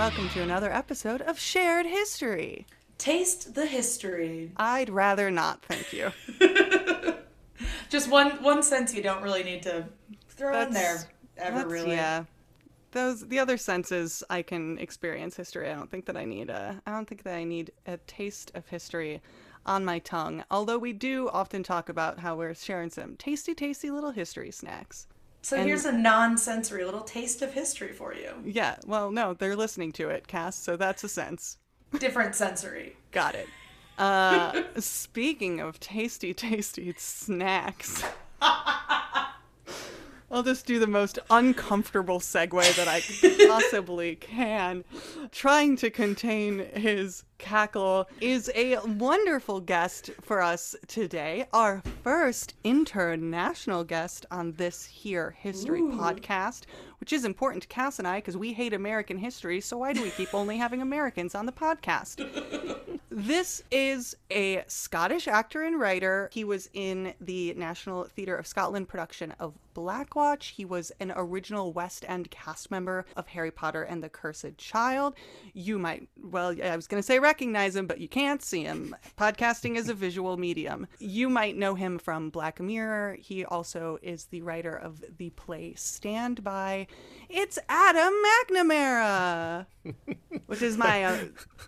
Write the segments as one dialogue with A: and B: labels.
A: Welcome to another episode of Shared History.
B: Taste the history.
A: I'd rather not, thank you.
B: Just one one sense you don't really need to throw in there ever
A: that's-
B: really.
A: Yeah. Those the other senses I can experience history. I don't think that I need a I don't think that I need a taste of history on my tongue. Although we do often talk about how we're sharing some tasty, tasty little history snacks.
B: So
A: And-
B: here's a non-sensory little taste of history for you.
A: Yeah, well, no, they're listening to it, Cass, so that's a sense.
B: Different sensory.
A: Got it. Uh, speaking of tasty, tasty snacks, I'll just do the most uncomfortable segue that I possibly can. Trying to contain his cackle is a wonderful guest for us today. Our first international guest on this here history podcast, which is important to Cass and I because we hate American history. So why do we keep only having Americans on the podcast? This is a Scottish actor and writer. He was in the National Theatre of Scotland production of Black Watch. He was an original West End cast member of Harry Potter and the Cursed Child. You might, well, I was going to say recognize him, but you can't see him. Podcasting is a visual medium. You might know him from Black Mirror. He also is the writer of the play Stand By. It's Adam McNamara, which is my uh,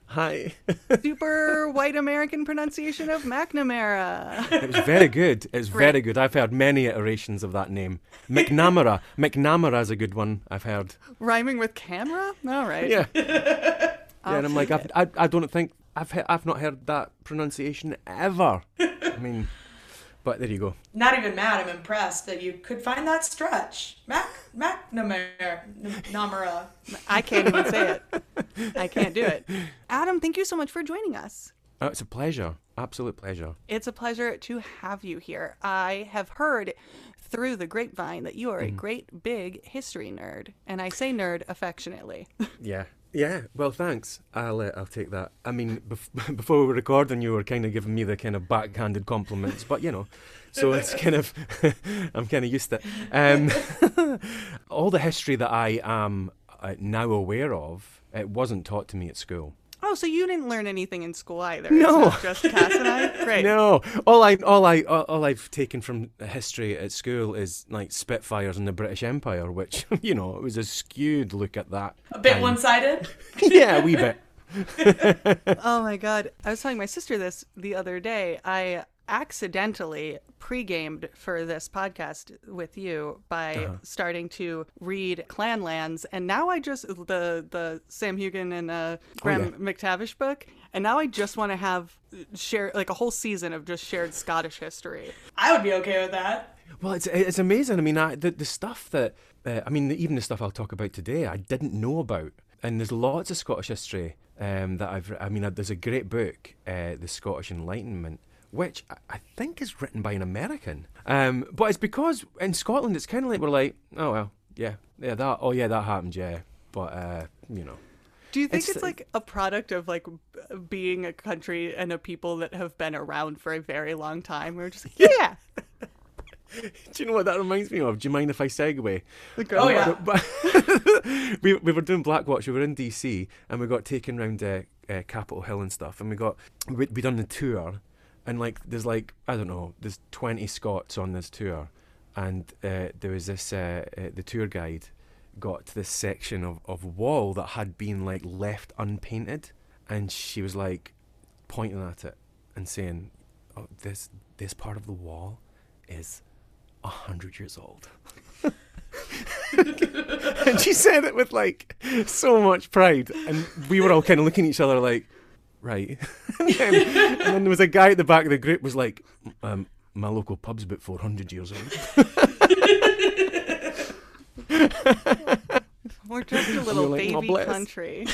C: Hi.
A: super white American pronunciation of McNamara.
C: it was very good. It's very good. I've heard many iterations of that name. McNamara. McNamara is a good one. I've heard.
A: Rhyming with camera? All right.
C: Yeah. yeah, and I'm like, I've, I, I don't think I've he- I've not heard that pronunciation ever. I mean, but there you go.
B: Not even mad. I'm impressed that you could find that stretch. Mac McNamara. Namara.
A: I can't even say it. I can't do it. Adam, thank you so much for joining us.
C: Oh, it's a pleasure. Absolute pleasure.
A: It's a pleasure to have you here. I have heard through the grapevine that you are a mm. great big history nerd, and I say nerd affectionately.
C: Yeah. Yeah. Well, thanks. I'll uh, I'll take that. I mean, bef- before we were recording, you were kind of giving me the kind of backhanded compliments, but you know, so it's kind of I'm kind of used to it. Um, all the history that I am uh, now aware of, it wasn't taught to me at school.
A: Oh, so you didn't learn anything in school either?
C: No.
A: It's not just Cass and I. Great.
C: No, all I all I all, all I've taken from history at school is like Spitfires and the British Empire, which you know it was a skewed look at that.
B: A bit
C: time.
B: one-sided.
C: yeah, a wee bit.
A: Oh my god. I was telling my sister this the other day. I accidentally pre-gamed for this podcast with you by starting to read Clanlands and now I just the the Sam Heughan and uh Graham McTavish book and now I just want to have share like a whole season of just shared Scottish history.
B: I would be okay with that.
C: Well, it's it's amazing. I mean, I, the the stuff that uh, I mean, even the stuff I'll talk about today, I didn't know about, and there's lots of Scottish history um, that I've. I mean, uh, there's a great book, uh, the Scottish Enlightenment, which I, think is written by an American. Um, but it's because in Scotland, it's kind of like we're like, oh well, yeah, yeah, that, oh yeah, that happened, yeah, but uh, you know.
A: Do you think
C: It's-
A: it's, like a product of like being a country and a people that have been around for a very long time? We're just like, yeah.
C: Do you know what that reminds me of? Do you mind if I segue?
B: Oh yeah.
C: But we, we were doing Black Watch. We were in DC, and we got taken round uh, uh, Capitol Hill and stuff. And we got we we done the tour, and like there's like I don't know, there's 20 Scots on this tour, and uh, there was this uh, uh, the tour guide got to this section of of wall that had been like left unpainted, and she was like pointing at it and saying, "Oh, this this part of the wall is." a hundred years old. and she said it with like so much pride, and we were all kind of looking at each other like, right. and, then, and then there was a guy at the back of the group was like, um, my local pub's about four hundred years old.
A: We're just a little
C: like, "Oh,
A: baby
C: bless."
A: country.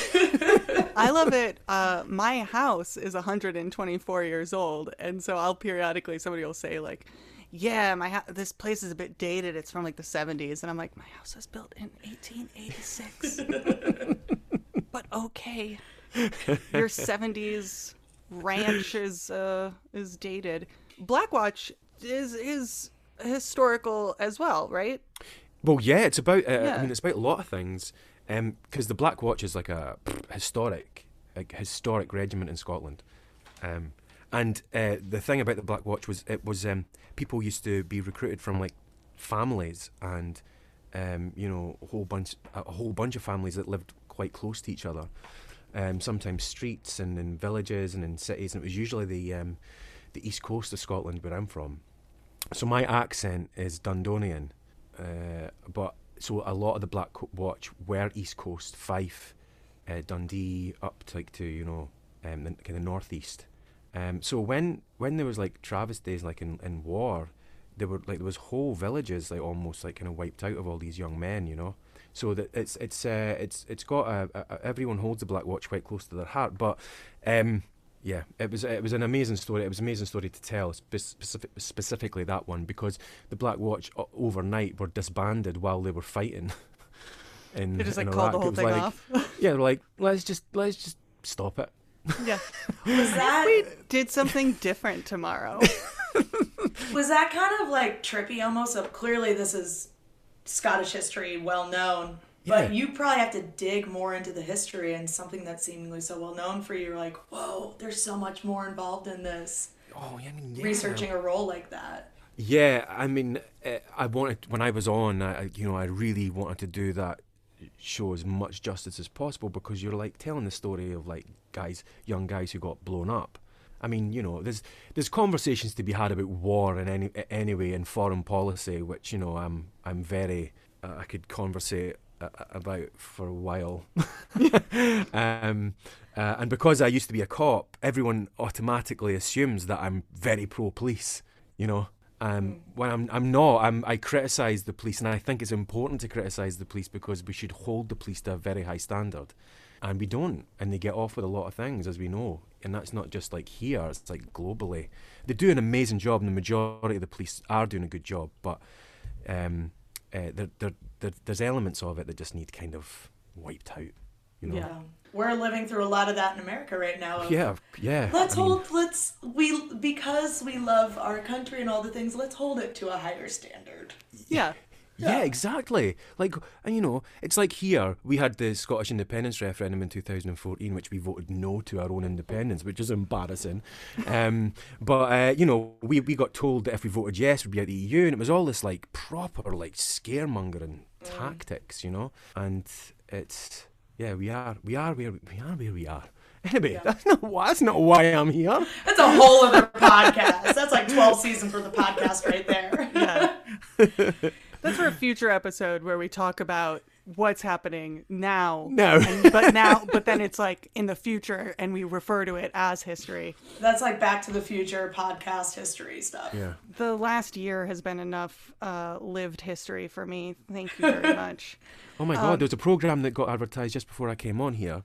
A: I love it. Uh, my house is 124 years old, and so I'll periodically somebody will say like, "Yeah, my ho- this place is a bit dated. It's from like the 70s," and I'm like, "My house was built in 1886." but okay, your 70s ranch is uh, is dated. Black Watch is is historical as well, right?
C: Well, yeah, it's about. Uh,
A: Yeah.
C: I mean, it's about a lot of things. Because the Black Watch is like a historic, like historic regiment in Scotland. Um, and uh, the thing about the Black Watch was it was um, people used to be recruited from like families and um, you know a whole bunch a whole bunch of families that lived quite close to each other. Um, sometimes streets and in villages and in cities, and it was usually the um, the east coast of Scotland where I'm from. So my accent is Dundonian, uh, but so a lot of the Black Watch were East Coast, Fife, uh, Dundee, up to like to you know, um, the kind of northeast. Um, so when when there was like Travis days, like in, in war, there were like there was whole villages like almost like kind of wiped out of all these young men, you know. So that it's it's uh, it's it's got a, a, a- everyone holds the Black Watch quite close to their heart, but um, yeah, it was it was an amazing story. It was an amazing story to tell, specific, specifically that one because the Black Watch o- overnight were disbanded while they were fighting. In,
A: They just like called the
C: Iraq. It
A: whole thing
C: like-
A: off.
C: Yeah, they're like let's just let's just stop it.
A: yeah.
B: Was that
A: We did something different tomorrow.
B: was that kind of like trippy almost? Of clearly this is Scottish history, well known. But you probably have to dig more into the history and something that's seemingly so well known for you. You're like, whoa, there's so much more involved in this.
C: Oh, yeah, I mean, yeah.
B: Researching a role like that.
C: Yeah, I mean, uh, I wanted when I was on, I, you know, I really wanted to do that show as much justice as possible because you're like telling the story of like guys, young guys who got blown up. I mean, you know, there's there's conversations to be had about war and any anyway in foreign policy, which you know I'm I'm very uh, I could conversate uh, about for a while. um, uh, and because I used to be a cop, everyone automatically assumes that I'm very pro police. You know, um, when I'm I'm not. I'm I criticise the police, and I think it's important to criticise the police because we should hold the police to a very high standard, and we don't, and they get off with a lot of things, as we know. And that's not just like here; it's like globally. They do an amazing job, and the majority of the police are doing a good job, but um, uh, there, there, there, there's elements of it that just need kind of wiped out. You know?
B: Yeah. We're living through a lot of that in America right now. of,
C: Yeah, yeah.
B: Let's
C: I mean,
B: hold let's we because we love our country and all the things, let's hold it to a higher standard.
A: Yeah.
C: Yeah, exactly. Like, and you know, it's like here we had the Scottish independence referendum in 2014, which we voted no to our own independence, which is embarrassing. Um, but uh, you know, we we got told that if we voted yes, we'd be out of the EU, and it was all this like proper like scaremongering tactics, you know. And it's yeah, we are we are where we are where we are. Anyway, that's not why that's not why I'm here.
B: That's a whole other podcast. That's like 12 seasons for the podcast right there.
A: Yeah. That's for a future episode where we talk about what's happening now.
C: No.
A: And, but now, but then it's like in the future, and we refer to it as history.
B: That's like Back to the Future podcast history stuff.
C: Yeah.
A: The last year has been enough uh, lived history for me. Thank you very much.
C: Oh my
A: Um,
C: god, there was a program that got advertised just before I came on here,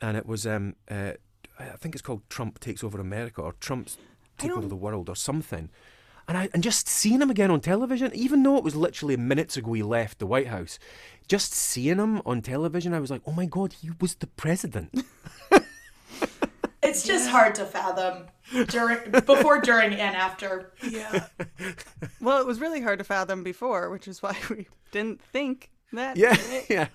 C: and it was um uh, I think it's called Trump takes over America or Trump's take over the world or something. And I and just seeing him again on television, even though it was literally minutes ago he left the White House, just seeing him on television, I was like, oh my god, he was the president.
B: It's just hard to fathom during, before, during, and after.
A: Yeah. well, it was really hard to fathom before, which is why we didn't think that.
C: yeah, yeah.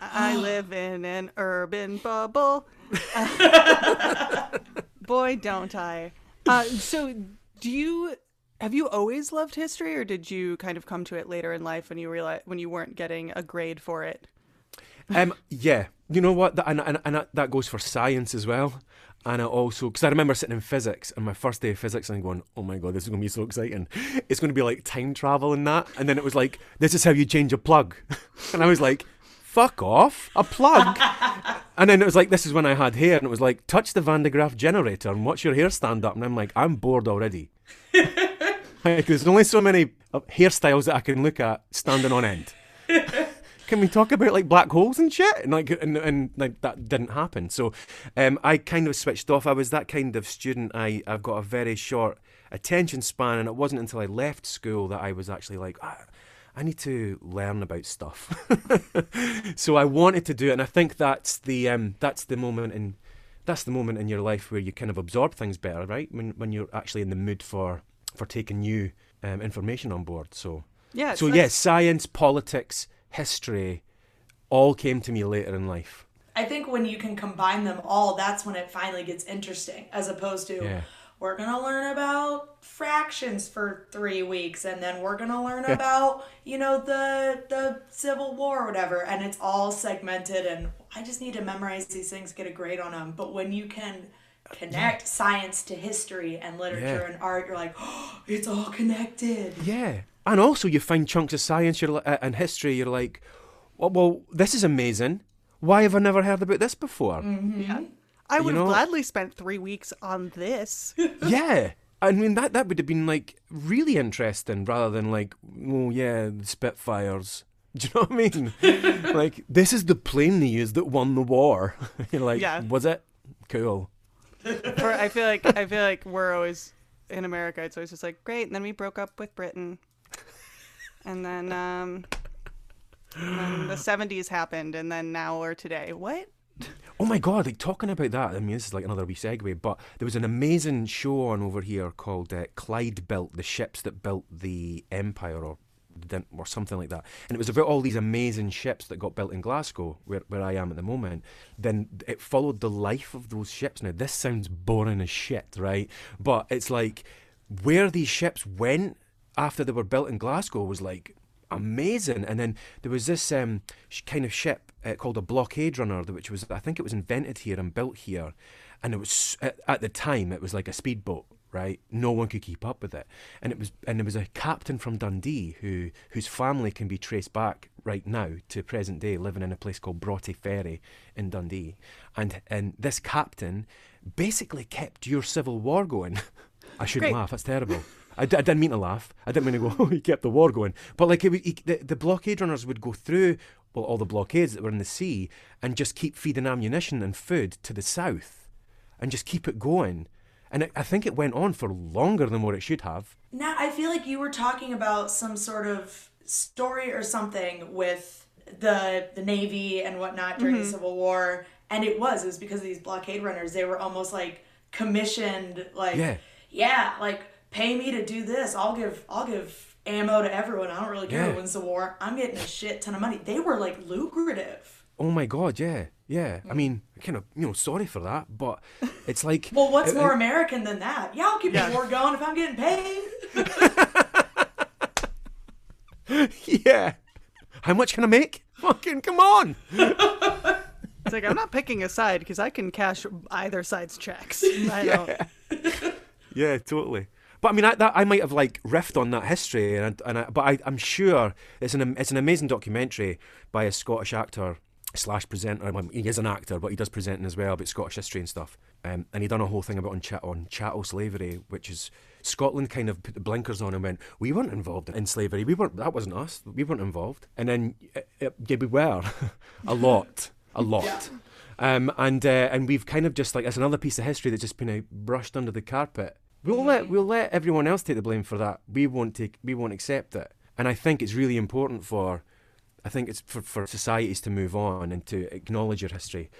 A: I live in an urban bubble. boy, don't I. Uh, so, do you have you always loved history, or did you kind of come to it later in life when you realize when you weren't getting a grade for it?
C: Um, yeah, you know what, and, and, and that- that goes for science as well. And I also, because I remember sitting in physics, and my first day of physics, and going, "Oh my god, this is going to be so exciting! It's going to be like time travel and that." And then it was like, "This is how you change a plug," and I was like, "Fuck off, a plug!" and then it was like, "This is when I had hair," and it was like, "Touch the Van de Graaff generator and watch your hair stand up," and I'm like, "I'm bored already." like, there's only so many uh, hairstyles that I can look at standing on end. can we talk about like black holes and shit? And like, and, and like that didn't happen. So, um, I kind of switched off. I was that kind of student. I I've got a very short attention span, and it wasn't until I left school that I was actually like. Ah, I need to learn about stuff. so I wanted to do it, and I think that's the um, that's the moment in that's the moment in your life where you kind of absorb things better, right? When when you're actually in the mood for for taking new um, information on board. So
A: Yeah.
C: so
A: that's-
C: yes, science, politics, history, all came to me later in life.
B: I think when you can combine them all, that's when it finally gets interesting, as opposed to
C: Yeah.
B: we're gonna learn about fractions for three weeks, and then we're gonna learn about you know the the Civil War or whatever, and it's all segmented. And I just need to memorize these things, get a grade on them. But when you can connect science to history and literature
C: Yeah.
B: and art, you're like, oh, it's all connected.
C: Yeah, and also you find chunks of science you're, uh, and history. You're like, well, well, this is amazing. Why have I never heard about this before?
A: Yeah. I would have
C: know-
A: gladly spent three weeks on this.
C: yeah. I mean that that would have been like really interesting rather than like oh yeah the Spitfires. Do you know what I mean? like this is the plane they used that won the war. You're like,
A: Yeah.
C: was it? Cool.
A: For I feel like I feel like we're always in America. It's always just like great, and then we broke up with Britain, and then um, and then the '70s happened, and then now we're today. What?
C: Oh my god, like talking about that, I mean, this is like another wee segue, but there was an amazing show on over here called uh, Clyde Built, the ships that built the Empire or the- or something like that. And it was about all these amazing ships that got built in Glasgow, where, where I am at the moment. Then it followed the life of those ships. Now, this sounds boring as shit, right? But it's like where these ships went after they were built in Glasgow was like amazing. And then there was this um, kind of ship uh, called a blockade runner, which was I think it was invented here and built here, and it was at the time it was like a speedboat. Right, no one could keep up with it, and it was, and there was a captain from Dundee who, whose family can be traced back right now to present day, living in a place called Broughty Ferry in Dundee, and and this captain basically kept your civil war going. I shouldn't
A: Great.
C: laugh. That's terrible. I, d- I didn't mean to laugh. I didn't mean to go. Oh, he kept the war going. But like, it, he, the, the blockade runners would go through well all the blockades that were in the sea and just keep feeding ammunition and food to the south, and just keep it going. And it, I think it went on for longer than what it should have.
B: Now, I feel like you were talking about some sort of story or something with the the Navy and whatnot during the mm-hmm. Civil War, and it was it was because of these blockade runners. They were almost like commissioned, like
C: Yeah.
B: yeah, like pay me to do this. I'll give I'll give ammo to everyone. I don't really care
C: Yeah.
B: who wins the war. I'm getting a shit ton of money. They were like lucrative.
C: Oh my god, yeah, yeah. I hmm. mean, kind of, you know, sorry for that, but it's like.
B: Well, what's
C: it-
B: more
C: it-
B: American than that? Yeah, I'll keep
A: Yeah.
B: the war going if I'm getting paid.
C: yeah. How much can I make? Fucking come on.
A: It's like I'm not picking a side because I can cash either side's checks. I don't.
C: Yeah, totally. But I mean, I, that, I might have like riffed on that history, and and I, but I, I'm sure it's an it's an amazing documentary by a Scottish actor slash presenter. He is an actor, but he does presenting as well about Scottish history and stuff. Um, and he done a whole thing about on, chat on chattel slavery, which is Scotland kind of put the blinkers on and went, "We weren't involved in slavery. We weren't. That wasn't us. We weren't involved." And then, uh, uh, yeah, we were a lot, a lot. Um, and uh, and we've kind of just like it's another piece of history that's just been uh, brushed under the carpet. We'll let we'll let everyone else take the blame for that. We won't take we won't accept it. And I think it's really important for I think it's for, for societies to move on and to acknowledge your history,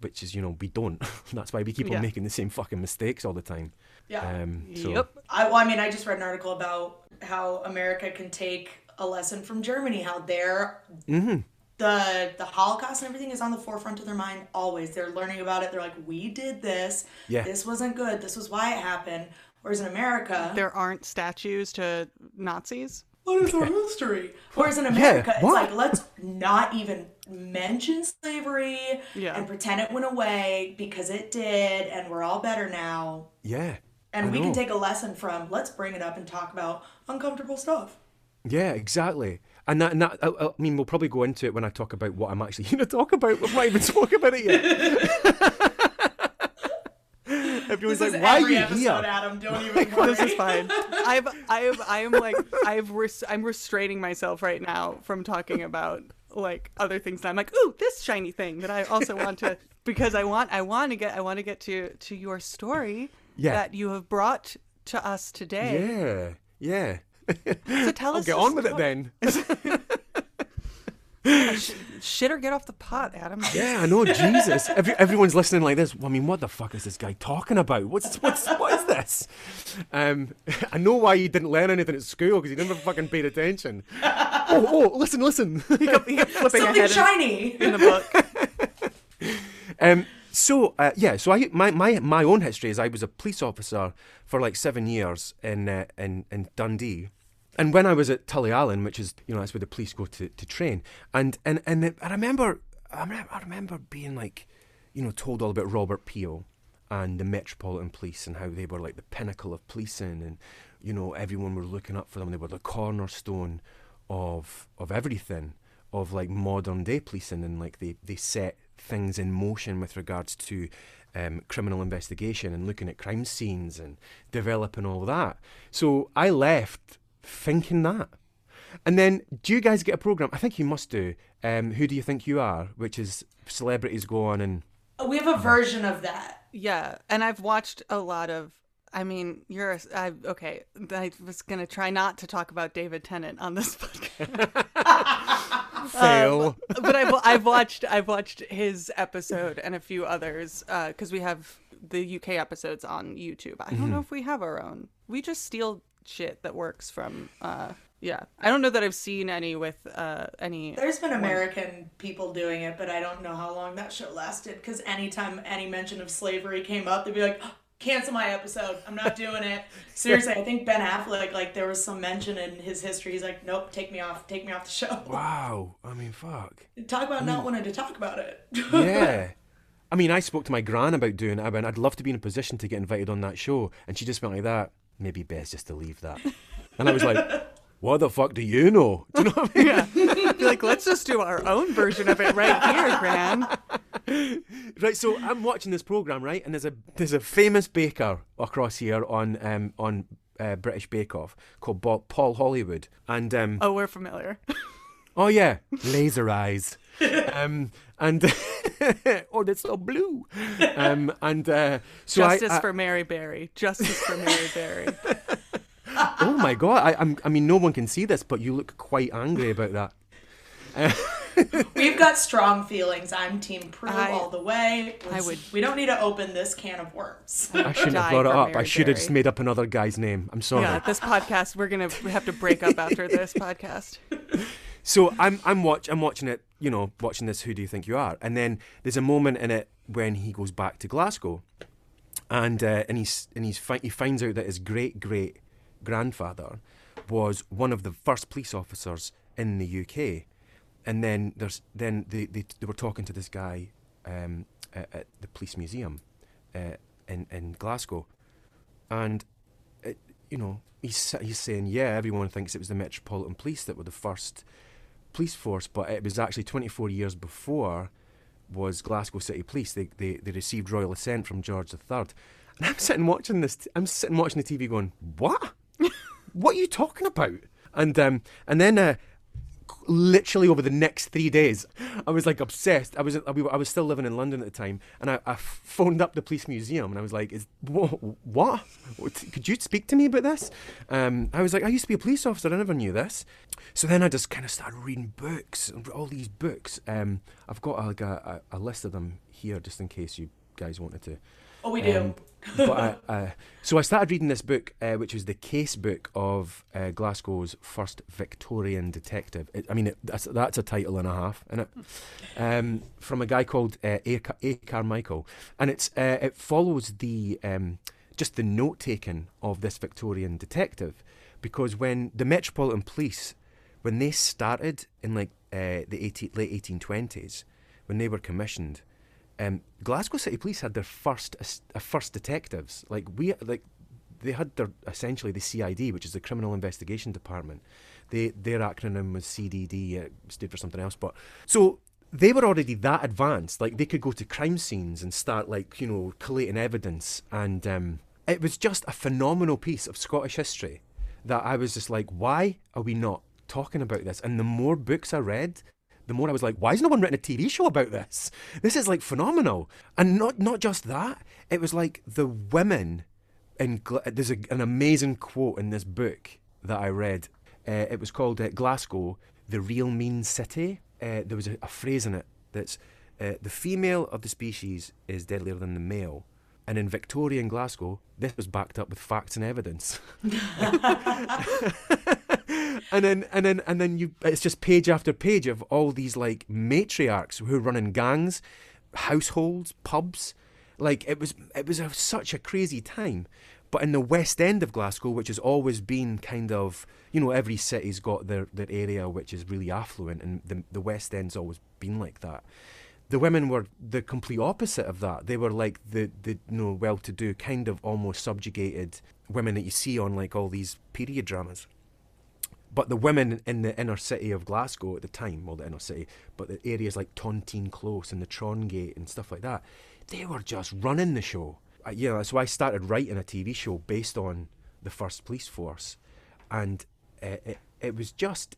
C: which is you know we don't. That's why we keep
A: Yeah.
C: on making the same fucking mistakes all the time.
B: Yeah.
C: Um, so,
A: Yep.
B: I, well, I mean, I just read an article about how America can take a lesson from Germany, how they're
C: Mm-hmm.
B: the the Holocaust and everything is on the forefront of their mind always. They're learning about it. They're like, we did this.
C: Yeah.
B: This wasn't good. This was why it happened. Whereas in America,
A: There aren't statues to Nazis.
B: What is our history? Whereas in America, it's like let's not even mention slavery
A: Yeah.
B: and pretend it went away because it did, and we're all better now.
C: yeah.
B: And we can take a lesson from. Let's bring it up and talk about uncomfortable stuff.
C: Yeah, exactly. And that, and that I, I mean, we'll probably go into it when I talk about what I'm actually going to talk about. We've not even spoken about it yet. Everyone's
B: This
C: like,
B: is
C: "Why
B: every
C: are you
B: episode,
C: here?"
B: Adam. Don't even worry.
A: This is fine. I've, I've, I'm like, I've, res- I'm restraining myself right now from talking about like other things. And I'm like, ooh, this shiny thing that I also want to because I want I want to get I want to get to to your story
C: Yeah.
A: that you have brought to us today.
C: Yeah, yeah.
A: So tell
C: I'll
A: us.
C: get
A: your
C: on with it then.
A: Sh- shit or get off the pot, Adam.
C: Yeah, I know. Jesus, Every, everyone's listening like this. I mean, what the fuck is this guy talking about? What's what's what is this? Um, I know why he didn't learn anything at school because he never fucking paid attention. oh, oh, listen, listen.
A: He kept flipping
B: Something
A: ahead in,
B: shiny.
A: in the book.
C: Um, so uh, yeah, so I my, my my own history is I was a police officer for like seven years in uh, in in Dundee, and when I was at Tulliallan, which is you know that's where the police go to, to train, and and and I remember I remember I remember being like, you know, told all about Robert Peel and the Metropolitan Police and how they were like the pinnacle of policing, and you know everyone were looking up for them. They were the cornerstone of of everything of like modern day policing and like they, they set things in motion with regards to um, criminal investigation and looking at crime scenes and developing all that. So I left thinking that. And then, do you guys get a program? I think you must do. Um, Who do you think you are? Which is celebrities go on and uh,
B: We have a version of that.
A: Yeah, and I've watched a lot of. I mean, you're. a- I okay. I was gonna try not to talk about David Tennant on this podcast,
C: fail.
A: Um, but I've I've watched I've watched his episode and a few others uh, because we have the UK episodes on YouTube. I don't mm-hmm. know if we have our own. We just steal shit that works from. uh Yeah, I don't know that I've seen any with uh any.
B: There's been American people doing it, but I don't know how long that show lasted. Because anytime any mention of slavery came up, they'd be like, "Cancel my episode. I'm not doing it." Seriously, I think Ben Affleck, like, there was some mention in his history. He's like, "Nope, take me off. Take me off the show."
C: wow. I mean, fuck.
B: Talk about not wanting to talk about it.
C: yeah. I mean, I spoke to my gran about doing it. I went, I'd love to be in a position to get invited on that show. And she just went like that. Maybe best just to leave that. And I was like, what the fuck do you know? Do you know what I mean?
A: Yeah, Be like let's just do our own version of it right here, Gran.
C: Right, so I'm watching this program, right, and there's a there's a famous baker across here on um on uh, British Bake Off called Paul Hollywood, and um
A: Oh, we're familiar.
C: oh yeah, laser eyes, um and oh that's so blue, um and uh, so I-
A: Justice
C: I,
A: for Mary Berry. Justice for Mary Berry.
C: oh my god, I I'm, I mean no one can see this, but you look quite angry about that.
B: We've got strong feelings. I'm Team Prue
A: I-
B: all the way.
A: I
B: Let's-
A: would-
B: We don't need to open this can of worms.
C: I shouldn't have brought it
A: for
C: up. I
A: Mary
C: should have just made up another guy's name. I'm sorry.
A: Yeah, this podcast we're gonna have to break up after this podcast.
C: So I'm I'm watch I'm watching it, you know, watching this. Who do you think you are? And then there's a moment in it when he goes back to Glasgow, and uh, and he's and he's fi- he finds out that his great great grandfather was one of the first police officers in the UK, and then there's then they they, they were talking to this guy um, at, at the police museum uh, in in Glasgow, and it, you know he's he's saying yeah everyone thinks it was the Metropolitan Police that were the first police force, but it was actually 24 years before was Glasgow City Police. They, they, they received royal assent from George III. And I'm sitting watching this. I'm sitting watching the TV, going, "What? what are you talking about?" And um, and then uh, literally over the next three days, I was like obsessed. I was I we were- I was still living in London at the time, and I, I phoned up the police museum, and I was like, "Is what? what? Could you speak to me about this?" Um, I was like, "I used to be a police officer. I never knew this." So then I just kind of started reading books, all these books. Um, I've got like a, a, a list of them here, just in case you guys wanted to.
B: Oh, we do.
C: Um, but I, so I started reading this book, uh, which was the case book of uh, Glasgow's first Victorian detective. It, I mean, it, that's, that's a title and a half, isn't it? Um, from a guy called uh, A. A. Carmichael, and it's uh, it follows the um, just the note taking of this Victorian detective, because when the Metropolitan Police, when they started in like uh, the 18, late 1820s, when they were commissioned, um, Glasgow City Police had their first uh, first detectives. Like we like they had their essentially the CID, which is the Criminal Investigation Department. They their acronym was CDD. It stood for something else, but so they were already that advanced. Like they could go to crime scenes and start like you know collating evidence, and um, it was just a phenomenal piece of Scottish history that I was just like, why are we not talking about this? And the more books I read, the more I was like, why has no one written a TV show about this? This is like phenomenal. And not not just that, it was like the women in there's a, an amazing quote in this book that I read. Uh, it was called uh, Glasgow, the real mean city. Uh, there was a, a phrase in it that's uh, the female of the species is deadlier than the male. And in Victorian Glasgow, this was backed up with facts and evidence. and then and then and then you it's just page after page of all these like matriarchs who are running gangs, households, pubs. Like it was it was a, such a crazy time. But in the West End of Glasgow, which has always been kind of, you know, every city's got their, their area which is really affluent, and the, the West End's always been like that. The women were the complete opposite of that. They were like the, the you know, well to do, kind of almost subjugated women that you see on like all these period dramas. But the women in the inner city of Glasgow at the time, well, the inner city, but the areas like Tontine Close and the Trongate and stuff like that, they were just running the show. Uh, yeah, so I started writing a TV show based on the first police force, and uh, it, it was just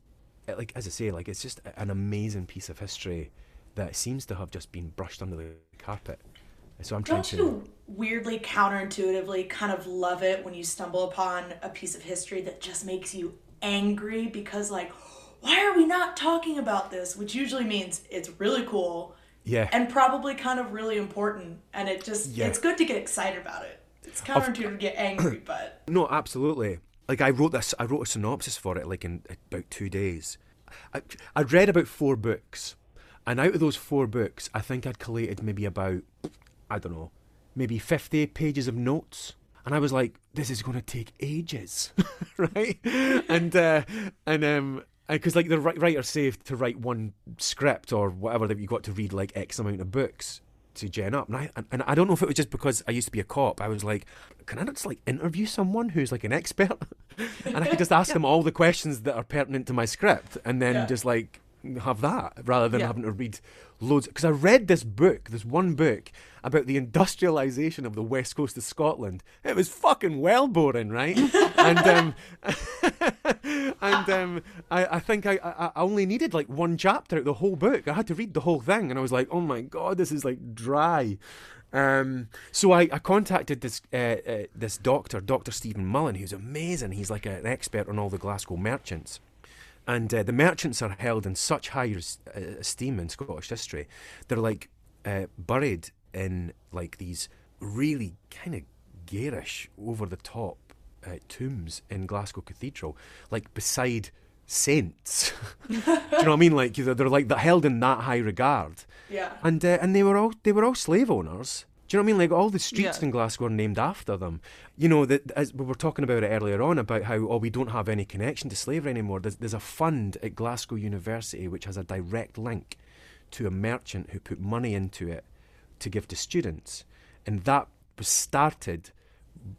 C: uh, like as I say, like it's just an amazing piece of history that seems to have just been brushed under the carpet. So I'm trying
B: Don't
C: to.
B: you weirdly counterintuitively kind of love it when you stumble upon a piece of history that just makes you angry because like why are we not talking about this which usually means it's really cool
C: Yeah.
B: and probably kind of really important and it just
C: Yeah.
B: it's good to get excited about it it's counterintuitive to get angry but
C: No, absolutely. Like I wrote this, I wrote a synopsis for it like in about two days. I, I'd read about four books, and out of those four books, I think I'd collated maybe about, I don't know, maybe fifty pages of notes. And I was like, this is going to take ages, right? And uh, and um, because like the wri- writer saved to write one script or whatever that you got to read like X amount of books to gen up. And I and- I don't know if it was just because I used to be a cop. I was like, can I just like interview someone who's like an expert, and I could just ask them all the questions that are pertinent to my script, and then
B: Yeah.
C: just like have that rather than
A: Yeah.
C: having to read loads. Because I read this book, this one book about the industrialization of the west coast of Scotland. It was fucking well boring, right? and um, and um, I, I think I, I, only needed like one chapter out of the whole book. I had to read the whole thing, and I was like, oh my god, this is like dry. Um, so I, I contacted this uh, uh, this doctor, Doctor Stephen Mullen, who's amazing. He's like an expert on all the Glasgow merchants. And uh, the merchants are held in such high res- uh, esteem in Scottish history. They're like uh, buried in like these really kind of garish, over the top uh, tombs in Glasgow Cathedral, like beside saints. Do you know what I mean? Like they're, they're like they're held in that high regard.
B: yeah
C: And uh, and they were all they were all slave owners. Do you know what I mean? Like all the streets
A: Yeah.
C: in Glasgow are named after them. You know that as we were talking about it earlier on about how oh we don't have any connection to slavery anymore. There's there's a fund at Glasgow University which has a direct link to a merchant who put money into it to give to students, and that was started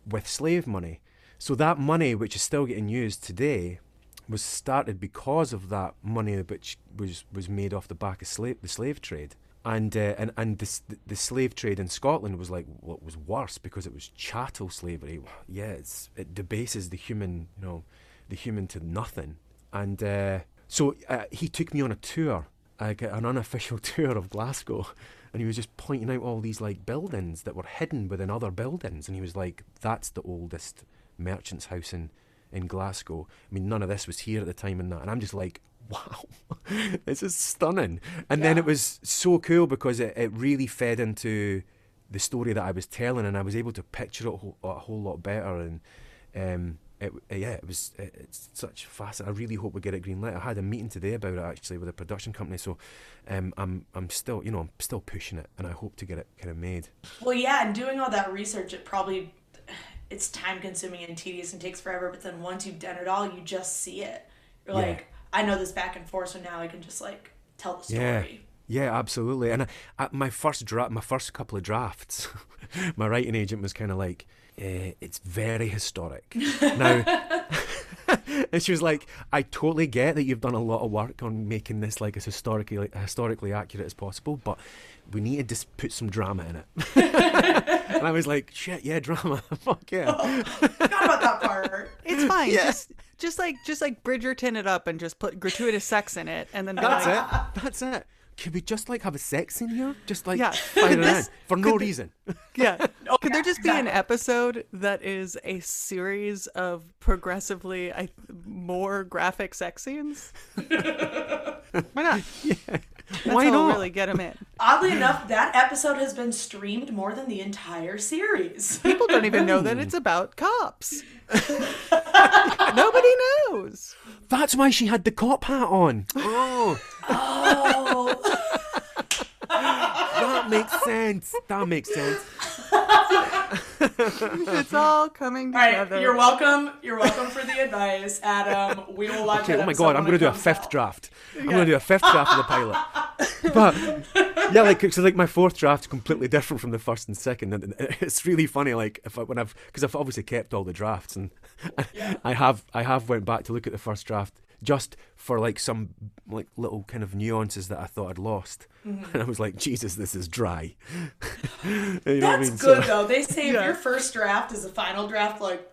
C: with slave money. So that money, which is still getting used today, was started because of that money which was was made off the back of slave the slave trade. And uh, and and the, the slave trade in Scotland was like what was worse because it was chattel slavery. Yeah, it's, it debases the human, you know, the human to nothing. And uh, so uh, he took me on a tour, like an unofficial tour of Glasgow, and he was just pointing out all these like buildings that were hidden within other buildings, and he was like, "That's the oldest merchant's house in in Glasgow." I mean, none of this was here at the time, and that, and I'm just like, "Wow, this is stunning." And then it was so cool because it, it really fed into the story that I was telling, and I was able to picture it a whole, a whole lot better. And um, it, yeah, it was it, it's such fascinating. I really hope we get it green light. I had a meeting today about it actually with a production company, so um, I'm I'm still you know I'm still pushing it, and I hope to get it kind of made.
B: well yeah and doing all that research it probably it's time consuming and tedious and takes forever but then once you've done it all you just see it you're
C: Yeah.
B: like i know this back and forth so now i can just like tell the story
C: Yeah, yeah absolutely. And I, I, my first draft, my first couple of drafts, my writing agent was kind of like, eh, "It's very historic." now, and she was like, "I totally get that you've done a lot of work on making this like as historically historically accurate as possible, but we need to just put some drama in it." and I was like, "Shit, yeah, drama, fuck yeah."
B: forgot about that part
A: It's fine.
C: Yeah.
A: Just just like just like Bridgerton it up and just put gratuitous sex in it, and then
C: That's
A: like,
C: it. That's it. Could we just like have a sex in here? Just like
A: Yeah.
C: fire it
A: This-
C: for no
A: could-
C: reason.
A: Yeah. Oh, could there just be an episode that is a series of progressively I, more graphic sex scenes? Why not? That's
C: Why
A: we'll
C: not?
A: really get them in.
B: Oddly enough, that episode has been streamed more than the entire series.
A: People don't even know that it's about cops. Nobody knows.
C: That's why she had the cop hat on. Oh,
B: oh,
C: that makes sense. That makes sense.
A: It's all coming
B: all right.
A: together.
B: You're welcome. You're welcome for the advice, Adam. We will watch
C: Okay,
B: that
C: oh my god, I'm gonna do a fifth
B: out.
C: draft. I'm gonna do a fifth draft of the pilot. But yeah, like so, like my fourth draft is completely different from the first and second, and and it's really funny. Like if I, when I've because I've obviously kept all the drafts, and I have I have went back to look at the first draft just for like some like little kind of nuances that I thought I'd lost,
B: Mm-hmm.
C: and I was like, Jesus, this is dry. you know what I
B: That's
C: mean?
B: good
C: So-
B: though. They say
A: Yeah.
B: if your first draft is a final draft, like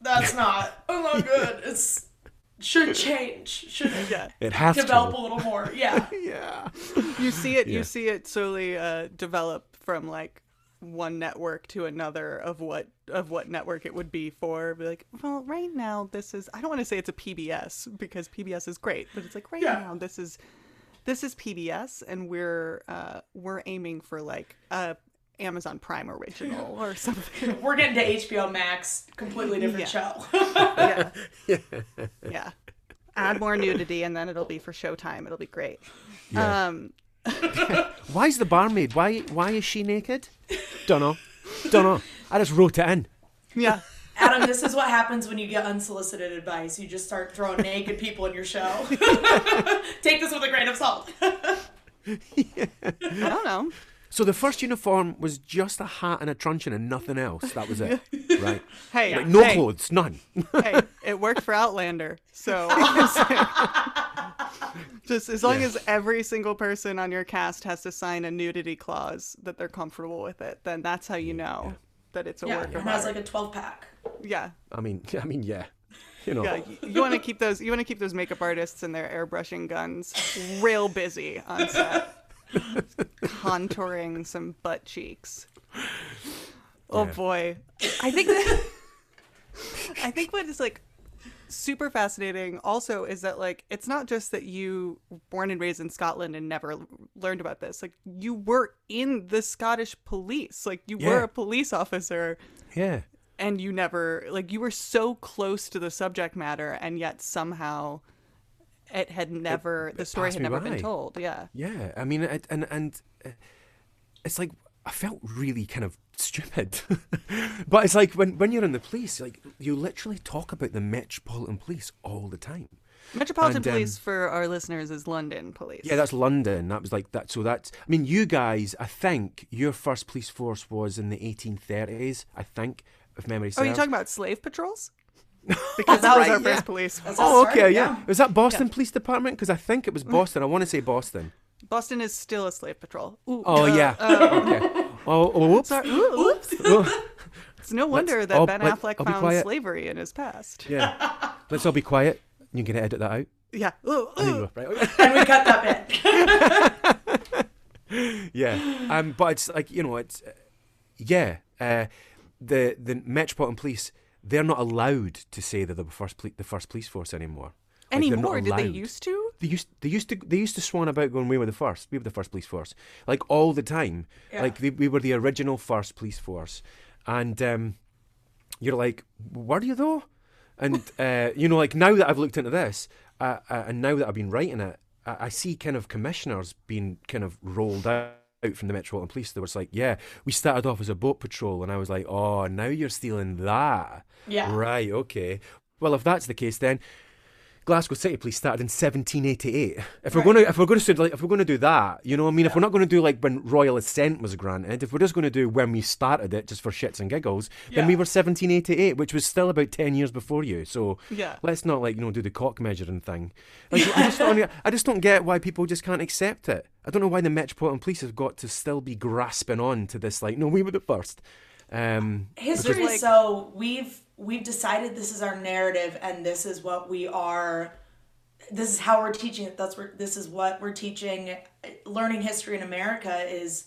B: that's not. Oh not good. It's should change. Should
A: yeah.
C: it has to
B: develop
C: to.
B: a little more. Yeah.
C: Yeah.
A: You see it.
C: Yeah.
A: You see it slowly uh, develop from like one network to another of what of what network it would be for. Be like, well, right now this is. I don't want to say it's a PBS because PBS is great, but it's like right
B: Yeah.
A: now this is this is PBS, and we're uh, we're aiming for like a Amazon Prime original or something.
B: We're getting to HBO Max, completely different
A: Yeah.
B: show.
A: yeah. yeah. Add more nudity, and then it'll be for Showtime. It'll be great.
C: Yeah.
A: Um,
C: Why is the barmaid? Why why is she naked? Don't know. Don't know. I just wrote it in.
A: yeah.
B: Adam, this is what happens when you get unsolicited advice. You just start throwing naked people in your show. Take this with a grain of salt.
A: I don't know.
C: So the first uniform was just a hat and a truncheon and nothing else. That was it. Right.
A: Hey,
C: Like uh, no
A: hey,
C: clothes, none.
A: hey, it worked for Outlander. So just as long
C: Yeah.
A: as every single person on your cast has to sign a nudity clause that they're comfortable with it, then that's how you know that it's a
B: Yeah,
A: work
B: and
A: of
B: has like a 12 pack.
A: yeah.
C: I mean, I mean, yeah. You know.
A: Yeah, you, you want to keep those. You want to keep those makeup artists and their airbrushing guns real busy on set, contouring some butt cheeks. Oh
C: Yeah.
A: boy, I think that, I think what is like super fascinating also is that like it's not just that you were born and raised in Scotland and never learned about this. Like you were in the Scottish police. Like you were a police officer
C: Yeah.
A: and you never like you were so close to the subject matter and yet somehow it had never the story had never been told yeah
C: Yeah. I mean, it, and and uh, it's like I felt really kind of stupid. but it's like when when you're in the police, like you literally talk about the Metropolitan Police all the time.
A: metropolitan
C: And, um,
A: police for our listeners is london police
C: Yeah, that's London. That was like that. So that's. I mean, you guys. I think your first police force was in the 1830s. I think, if memory serves.
A: oh you're talking about slave patrols because that was
B: right,
A: our
B: yeah.
A: first police
B: That's how it
C: Oh,
B: started,
C: okay, yeah. Was that Boston Police Department? Because I think it was
A: Mm.
C: Boston. I want to say Boston.
A: boston is still a slave patrol Ooh,
C: Oh
A: uh,
C: yeah. okay. Oh, oh, whoops.
A: sorry Ooh, oops. It's no wonder that
C: I'll-
A: ben affleck
C: I'll
A: found slavery in his past
C: yeah. Let's all be quiet. You can edit that out.
A: yeah Ooh,
C: There you
A: ooh.
C: go. Right.
B: And we cut that bit.
C: yeah. Um. But it's like you know, it's uh, yeah. Uh, the the Metropolitan Police. They're not allowed to say that they're the first poli- the first police force anymore. Like,
A: anymore? Did they used to?
C: They used they used to they used to swan about going we were the first. We were the first police force. Like all the time.
B: Yeah.
C: like they, we were the original first police force. And um, you're like were you though? And uh, you know like now that I've looked into this uh, uh, and now that I've been writing it I, I see kind of commissioners being kind of rolled out out from the Metropolitan Police, they was like, "Yeah, we started off as a boat patrol," and I was like, "Oh, now you're stealing that,
B: Yeah.
C: right? Okay. Well, if that's the case, then Glasgow City Police started in 1788. If we're
B: Right.
C: gonna, if we're gonna, do, like, if we're gonna do that, you know, what I mean, if we're not gonna do like when royal assent was granted, if we're just gonna do when we started it, just for shits and giggles, then we were 1788, which was still about 10 years before you. So
A: Yeah.
C: let's not like you know do the cock measuring thing. Like, I just don't, I just don't get why people just can't accept it. I don't know why the Metropolitan Police have got to still be grasping on to this. Like, no, we were the first. Um,
B: History
A: like-
B: so we've we've decided this is our narrative and this is what we are this is how we're teaching it. That's what this is what we're teaching. Learning history in america is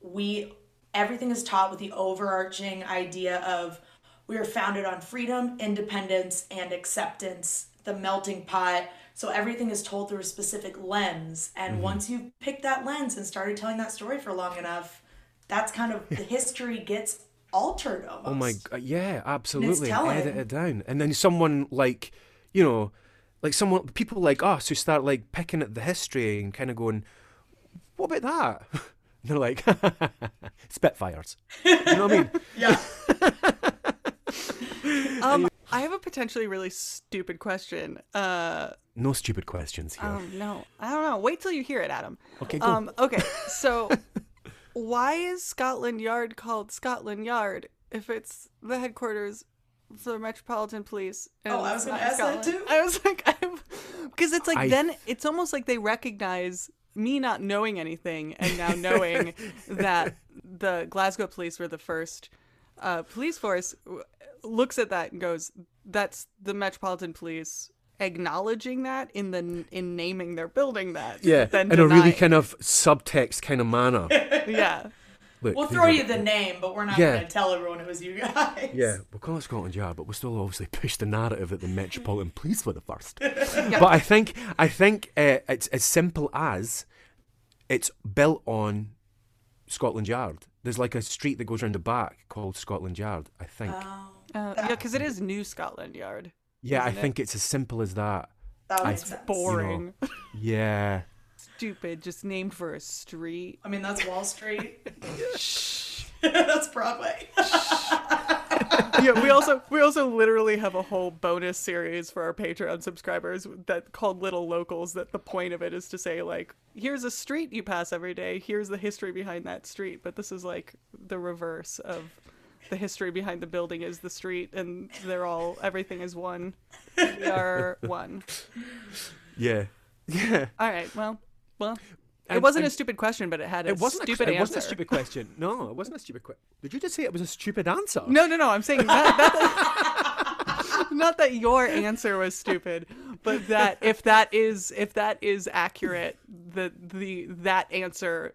B: we everything is taught with the overarching idea of we are founded on freedom independence and acceptance the melting pot. So everything is told through a specific lens. And mm-hmm. once you pick that lens and started telling that story for long enough that's kind of the history gets altered almost
C: Oh my god, yeah, absolutely.
B: telling.
C: Edit it down. And then someone like, you know, like someone people like us who start like picking at the history and kind of going, What about that? And they're like Spitfires. You know what I mean?
B: yeah
A: Um, I have a potentially really stupid question. Uh,
C: No stupid questions here.
A: um, no, I don't know. Wait till you hear it, Adam.
C: okay, go.
A: Um, okay, so why is Scotland Yard called Scotland Yard if it's the headquarters for the Metropolitan Police? and
B: Oh, I was gonna
A: not in
B: ask that too.
A: I was like, because it's like
C: I-
A: then it's almost like they recognize me not knowing anything and now knowing that the Glasgow police were the first uh, police force looks at that and goes, "That's the Metropolitan Police." Acknowledging that in the in naming their building that,
C: yeah,
A: then
C: in a really kind of subtext kind of manner.
A: yeah.
C: Look,
B: we'll throw you the name but we're not
C: Yeah.
B: going to tell everyone it was you guys
C: Yeah, we'll call it Scotland Yard, but we'll still obviously push the narrative that the Metropolitan Police were the first. But I think I think uh, it's as simple as it's built on Scotland Yard. There's like a street that goes around the back called Scotland Yard. I think.
B: Oh,
A: Uh, yeah, because it is New Scotland Yard.
C: Yeah, I
A: it?
C: think it's as simple as that.
B: that
C: I-
B: makes sense.
A: Boring.
C: Yeah.
A: Stupid. Just named for a street.
B: I mean, that's Wall Street. that's Broadway.
A: yeah, we also we also literally have a whole bonus series for our Patreon subscribers that called Little Locals. That the point of it is to say like, here's a street you pass every day. Here's the history behind that street. But this is like the reverse of the history behind the building is the street, and they're all everything is one. We are one.
C: Yeah. Yeah.
A: All right. Well, well. It wasn't a stupid question, but it had a
C: It wasn't
A: stupid
C: a,
A: answer.
C: It wasn't a stupid question. No, it wasn't a stupid question. Did you just say it was a stupid answer?
A: No, no, no. I'm saying that, that not that your answer was stupid, but that if that is if that is accurate, the the that answer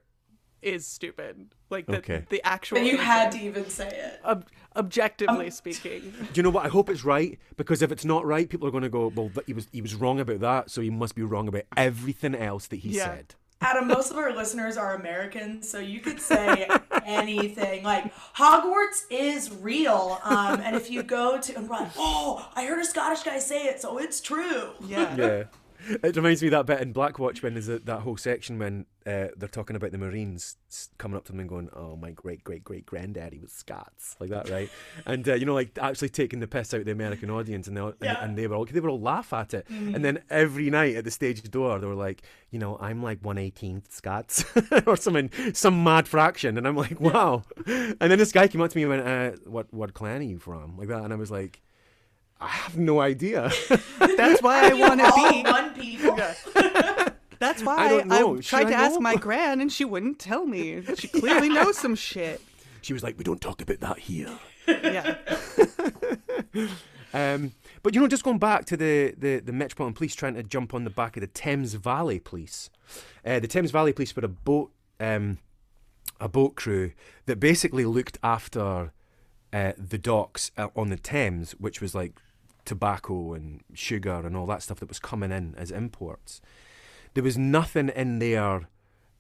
A: is stupid. Like the
C: Okay.
A: the actual.
B: But you had to even say it.
A: ob- objectively
B: Um,
A: speaking.
C: Do you know what? I hope it's right because if it's not right, people are going to go, "Well, he was he was wrong about that, so he must be wrong about everything else that he
A: Yeah.
C: said."
B: Adam, most of our listeners are Americans, so you could say anything. Like Hogwarts is real, um, and if you go to and run, oh, I heard a Scottish guy say it, so it's true.
A: Yeah.
C: Yeah. It reminds me of that bit in Black Watch when there's a, that whole section when uh, they're talking about the Marines coming up to them and going, "Oh, my great great great granddaddy was Scots," like that, right? and uh, you know, like actually taking the piss out of the American audience, and they all,
B: Yeah.
C: and, and they were all they were all laugh at it. And then every night at the stage door, they were like, you know, I'm like one eighteenth Scots or something, some mad fraction, and I'm like, wow. And then this guy came up to me and went, uh, "What what clan are you from?" Like that, and I was like. I have no idea.
A: That's why I want to be.
B: one people.
A: That's why
C: I
A: I,
C: don't know. Should
A: tried
C: I
A: to ask my gran, and she wouldn't tell me. She clearly knows some shit.
C: she was like, "We don't talk about that here."
A: Yeah.
C: Um, but you know, just going back to the, the, the Metropolitan Police trying to jump on the back of the Thames Valley Police. Uh, the Thames Valley Police were a boat um, a boat crew that basically looked after uh, the docks uh, on the Thames, which was like tobacco and sugar and all that stuff that was coming in as imports. There was nothing in their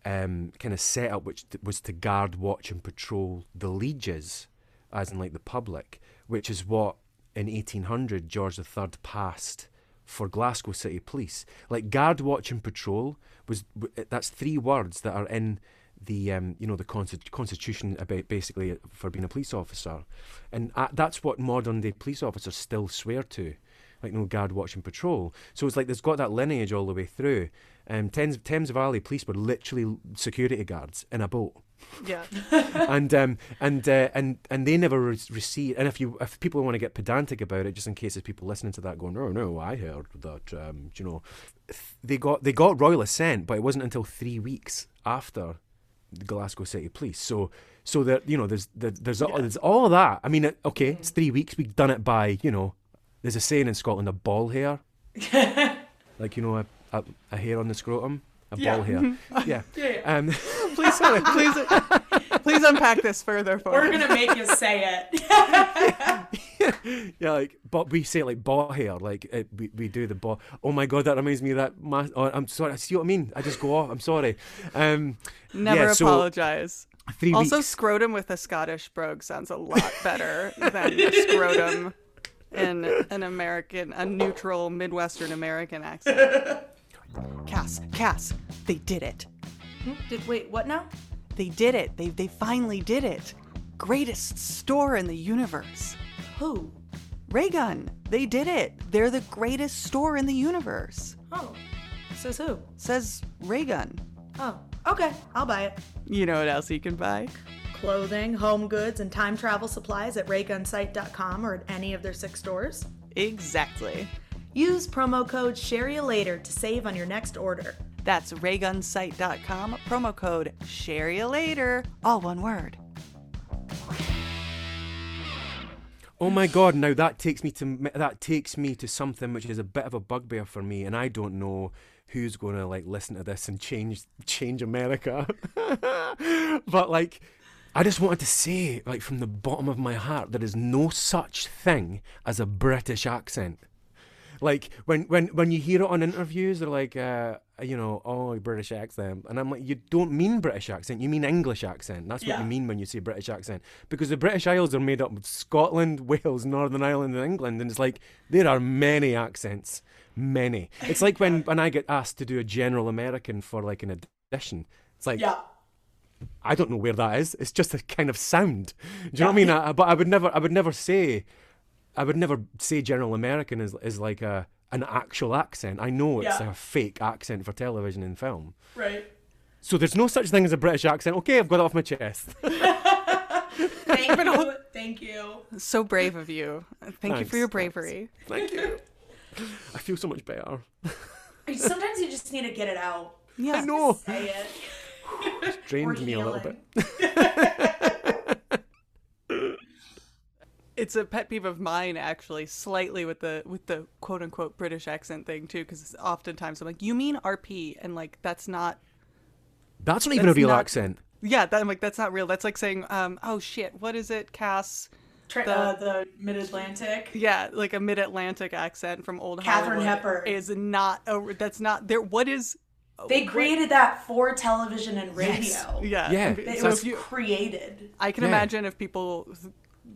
C: um, kind of setup which was to guard, watch, and patrol the lieges, as in like the public, which is what in 1800 George III passed for Glasgow City Police. Like guard, watch, and patrol was that's three words that are in the um, you know the consti- constitution about basically for being a police officer, and uh, that's what modern day police officers still swear to, like no guard, watch, and patrol. So it's like there's got that lineage all the way through. Um, Thames, Thames Valley Police were literally security guards in a boat
A: Yeah.
C: and um, and uh, and and they never re- received. And if you if people want to get pedantic about it, just in case there's people listening to that going, oh no, I heard that um, you know, th- they got they got royal assent, but it wasn't until three weeks after Glasgow City Police. So So that you know, there's there, there's all, there's all of that. I mean, it, okay, it's three weeks. We've done it by you know. There's a saying in Scotland: a ball hair, like you know, a, a, a hair on the scrotum, a
B: Yeah.
C: ball hair. Yeah.
B: Yeah,
C: Um,
A: Please, please, please unpack this further for
B: We're
A: me.
B: gonna make you say it.
C: yeah, like, but we say it like ball hair, like it, we we do the ball. Oh my god, that reminds me of that. Ma- oh, I'm sorry. I see what I mean? I just go off. I'm sorry. Um,
A: Never
C: yeah, so
A: apologize.
C: three
A: Also,
C: weeks.
A: scrotum with a Scottish brogue sounds a lot better than scrotum in an American, a neutral Midwestern American accent. Cass, Cass, they did it.
B: Did wait, what now?
A: They did it. They they finally did it. Greatest store in the universe.
B: Who?
A: Raygun. They did it. They're the greatest store in the universe.
B: Oh, says who?
A: Says Raygun.
B: Oh, okay, I'll buy it.
A: You know what else you can buy?
B: Clothing, home goods, and time travel supplies at raygunsite.com or at any of their six stores.
A: Exactly.
B: Use promo code SHAREYOULATER to save on your next order.
A: That's raygunsite.com, promo code share you later, all one word.
C: Oh my god! Now that takes me to that takes me to something which is a bit of a bugbear for me, and I don't know who's going to like listen to this and change change America. but like, I just wanted to say, like from the bottom of my heart, there is no such thing as a British accent. Like when when when you hear it on interviews, they're like, uh, you know, oh, British accent, and I'm like, you don't mean British accent, you mean English accent. That's what
B: Yeah.
C: you mean when you say British accent, because the British Isles are made up of Scotland, Wales, Northern Ireland, and England, and it's like there are many accents, many. It's like when when I get asked to do a general American for like an audition, it's like
B: Yeah.
C: I don't know where that is. It's just a kind of sound. Do you know what I mean? I, but I would never, I would never say, I would never say General American is is like a an actual accent. I know it's
B: Yeah.
C: a fake accent for television and film.
B: Right.
C: So there's no such thing as a British accent. Okay, I've got it off my chest.
B: Thank you. Thank you.
A: So brave of you. Thank you for your
C: thanks.
A: bravery.
C: Thank you. I feel so much better.
B: Sometimes you just need to get it out.
A: Yeah.
C: I know.
B: Say it. We're
C: Drained me a little bit.
B: healing.
A: It's a pet peeve of mine actually, slightly with the with the quote unquote British accent thing too, because oftentimes I'm like, you mean RP, and like that's not.
C: That's not even
A: That's
C: a real
A: not-
C: accent.
A: Yeah, that, I'm like that's not real. That's like saying, um, oh shit, what is it, Cass?
B: Tra-
A: The-
B: uh, the Mid Atlantic.
A: Yeah, like a mid-Atlantic accent from old
B: Katharine
A: Hollywood
B: Hepburn.
A: is not. A, that's not there. What is?
B: They created that for television and radio.
A: Yeah.
C: Yeah,
B: It
A: so
B: was
A: you,
B: created.
A: I can
C: Yeah.
A: imagine if people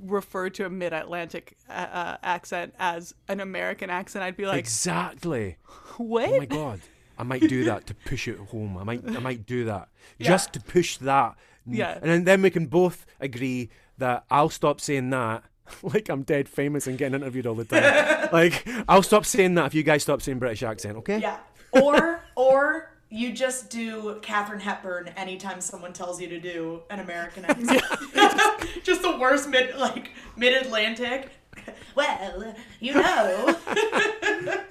A: refer to a mid-Atlantic uh, uh, accent as an American accent, I'd be like,
C: exactly.
A: what?
C: Oh my god. I might do that to push it home. I might I might do that. Just to push that.
A: Yeah.
C: And then, then we can both agree that I'll stop saying that. Like I'm dead famous and getting interviewed all the time. like I'll stop saying that if you guys stop saying British accent, okay?
B: Yeah. Or or you just do Katharine Hepburn anytime someone tells you to do an American accent. just the worst mid like mid Atlantic. Well, you know.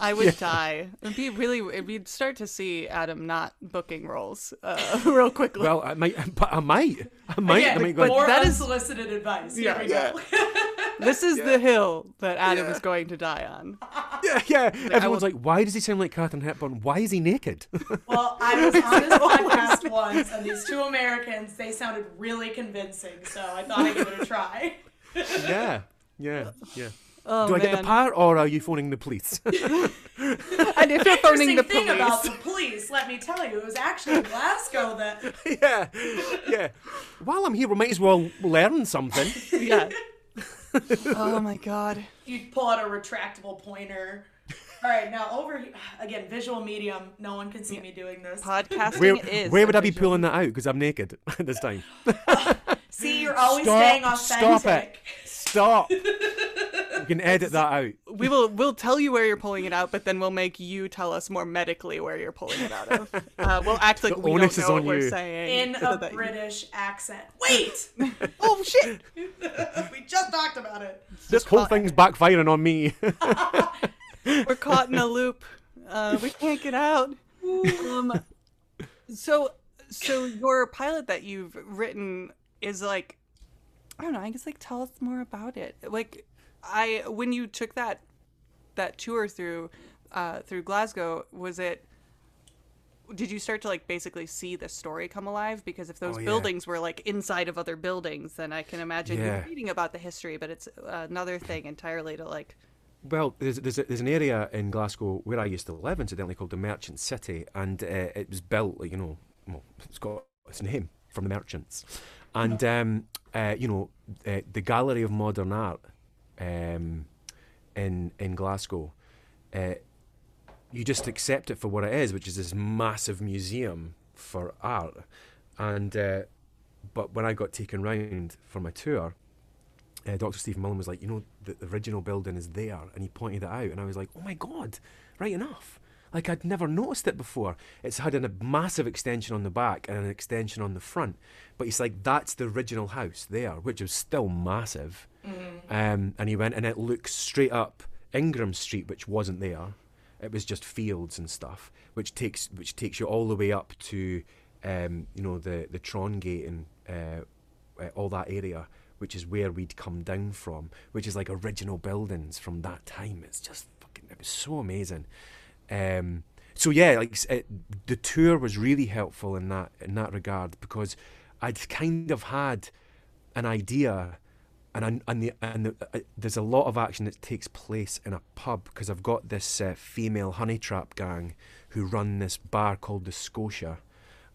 A: I would die. It'd be really. It'd start to see Adam not booking roles uh, real quickly.
C: Well, I might I might. I might
B: yeah,
C: I might
A: but
C: go
B: more
A: that is-
B: unsolicited advice.
A: Yeah,
B: Here we go.
A: This is the hill that Adam is going to die on.
C: Yeah, yeah. Everyone's
A: will-
C: like, why does he sound like Katharine Hepburn? Why is he naked?
B: Well, I was on this podcast once, and these two Americans, they sounded really convincing, so I thought I'd give it a try.
C: yeah. Yeah. Yeah.
A: Oh
C: Do I
A: man!
C: get the part or are you phoning the police?
A: and if you're phoning the
B: thing
A: police,
B: about the police, let me tell you, it was actually Glasgow that
C: yeah. Yeah. While I'm here, we might as well learn something.
A: yeah. Oh my god.
B: you pull out a retractable pointer. All right, now over here again, visual medium. No one can see me doing this.
A: Podcasting
C: Where,
A: is.
C: where would I be
A: visual-
C: pulling that out? Because I'm naked this time.
B: See, you're always
C: Stop,
B: staying
C: stop
B: authentic.
C: it. Stop. you can edit that out.
A: We will. We'll tell you where you're pulling it out, but then we'll make you tell us more medically where you're pulling it out of. Uh, we'll act like
C: The
A: we
C: onus
A: don't
C: is
A: know
C: on
A: what we're
C: you.
A: saying.
B: In
A: so
B: a
A: that you-
B: British accent. Wait!
A: Oh shit!
B: we just talked about it.
C: This whole thing's backfiring on me.
A: We're caught in a loop. Uh, we can't get out. Um, so, so your pilot that you've written is like, I don't know. I guess like tell us more about it. Like, I when you took that that tour through uh, through Glasgow, was it? Did you start to like basically see the story come alive? Because if those
C: Oh, yeah.
A: buildings were like inside of other buildings, then I can imagine
C: Yeah.
A: you're reading about the history. But it's another thing entirely to like.
C: Well, there's there's, a, there's an area in Glasgow where I used to live, incidentally, called the Merchant City, and uh, it was built, you know, well, it's got its name from the merchants, and um, uh, you know, uh, the Gallery of Modern Art um, in in Glasgow. Uh, you just accept it for what it is, which is this massive museum for art. And uh, but when I got taken round for my tour, uh, Dr. Stephen Mullen was like, you know, the, the original building is there, and he pointed it out, and I was like, oh my god, right enough. Like I'd never noticed it before. It's had a massive extension on the back and an extension on the front, but he's like, that's the original house there, which was still massive. Um, and he went, and it looks straight up Ingram Street, which wasn't there. It was just fields and stuff, which takes which takes you all the way up to, um, you know, the the Trongate and uh, uh, all that area, which is where we'd come down from, which is like original buildings from that time. It's just fucking, it was so amazing. Um, so yeah, like it, the tour was really helpful in that in that regard because I'd kind of had an idea, and I, and the, and the, uh, there's a lot of action that takes place in a pub because I've got this uh, female honey trap gang who run this bar called the Scotia,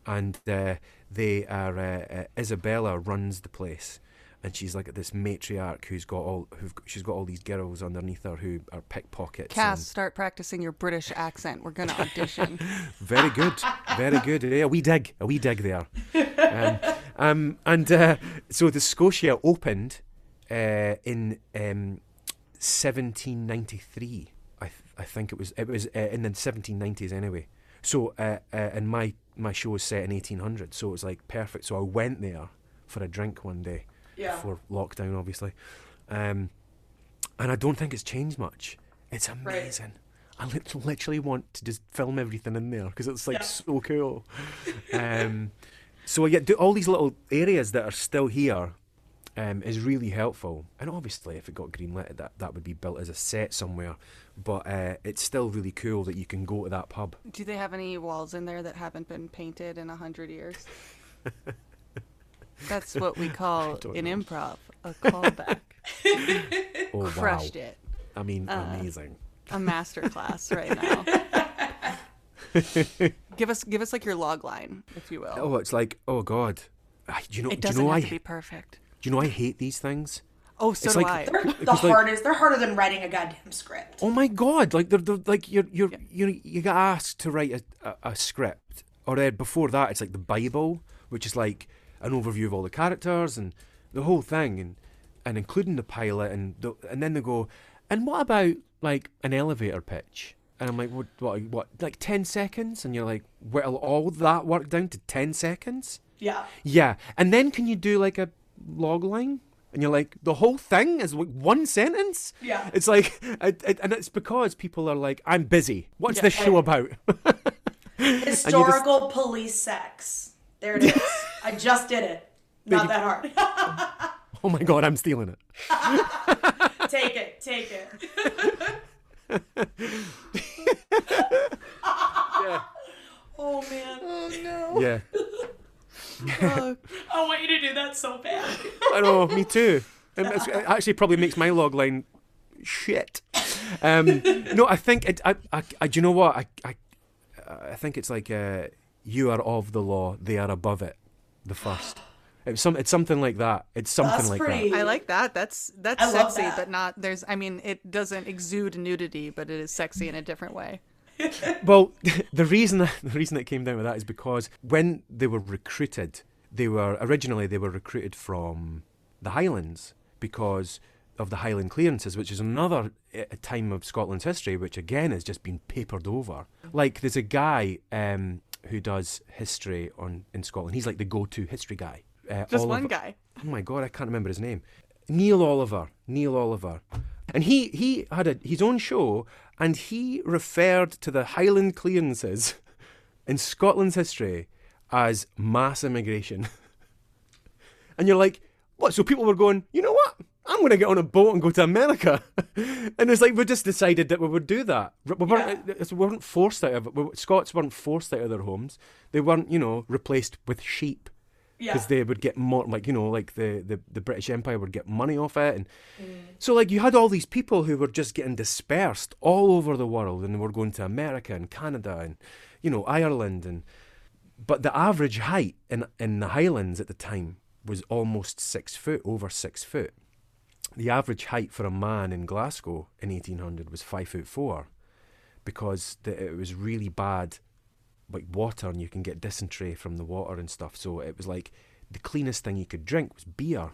C: and uh, they are uh, uh, Isabella runs the place. And she's like this matriarch who's got all who've she's got all these girls underneath her who are pickpockets.
A: Cass,
C: and-
A: start practicing your British accent. We're gonna audition.
C: very good, very good. Yeah, a wee dig, a wee dig there. Um, um, and uh, so the Scotia opened uh, in um, 1793. I, th- I think it was it was uh, in the 1790s anyway. So uh, uh, and my my show was set in 1800, so it was like perfect. So I went there for a drink one day
B: Yeah.
C: before lockdown, obviously. Um, and I don't think it's changed much. It's
B: Right.
C: amazing. I lit- literally want to just film everything in there because it's like
B: Yeah.
C: so cool. um, so yeah, do all these little areas that are still here um, is really helpful. And obviously, if it got greenlit, that that would be built as a set somewhere. But uh, it's still really cool that you can go to that pub.
A: Do they have any walls in there that haven't been painted in a hundred years? That's what we call in
C: know.
A: improv a callback.
C: Oh
A: Crushed
C: wow!
A: it.
C: I mean,
A: Uh,
C: amazing.
A: A master class right now. give us give us like your log line, if you will.
C: Oh, it's like oh god. I- you know?
A: it doesn't
C: know
A: have
C: I?
A: to be perfect.
C: Do you know I hate these things?
A: Oh, so
C: It's
A: do
C: like-
A: I.
B: They're the
C: Because, like-
B: hardest. They're harder than writing a goddamn script.
C: Oh my god! Like they're, they're like you're you're you you get asked to write a, a, a script, or uh, before that it's like the Bible, which is like an overview of all the characters and the whole thing, and and including the pilot, and the, and then they go, and what about like an elevator pitch? And I'm like, what what what like ten seconds? And you're like, well, all that work down to ten seconds?
B: Yeah.
C: Yeah, and then can you do like a log line? And you're like, the whole thing is like one sentence.
B: Yeah.
C: It's like, and it's because people are like, I'm busy. What's
A: Yeah.
C: this show about?
B: Historical police sex. There it is. I just did it. Not that hard.
C: oh my god, I'm stealing it.
B: take it. Take it.
C: Yeah.
B: Oh man.
C: Oh
A: no yeah,
B: I want you to do that so bad.
C: I know. Me too. It actually probably makes my log line shit. Um, no, I think it. I, I, I. Do you know what? I. I, I think it's like uh, you are of the law; they are above it. The first. It's some. It's something like that. It's something
B: That's
C: like
B: pretty.
A: I like that. That's that's
B: I
A: sexy,
B: that.
A: but not there's I mean, it doesn't exude nudity, but it is sexy in a different way.
C: Well, the reason the reason it came down to that is because when they were recruited, they were originally they were recruited from the Highlands because of the Highland clearances, which is another uh, time of Scotland's history, which again has just been papered over. Like there's a guy um, who does history on in Scotland. He's like the go-to history guy. Uh,
A: Just one guy.
C: Oh my god, I can't remember his name. Neil Oliver. Neil Oliver. And he he had a, his own show, and he referred to the Highland clearances in Scotland's history as mass immigration. and you're like, what? So people were going, you know what? I'm going to get on a boat and go to America. and it's like we just decided that we would do that. We weren't, yeah. Uh, we weren't forced out of it. We, Scots weren't forced out of their homes. They weren't, you know, replaced with sheep because yeah. they would get more like you know like the, the the british empire would get money off it and mm. so like you had all these people who were just getting dispersed all over the world and they were going to america and canada and you know ireland and but the average height in in the highlands at the time was almost six foot over six foot the average height for a man in glasgow in 1800 was five foot four because the, it was really bad like water and you can get dysentery from the water and stuff. So it was like the cleanest thing you could drink was beer.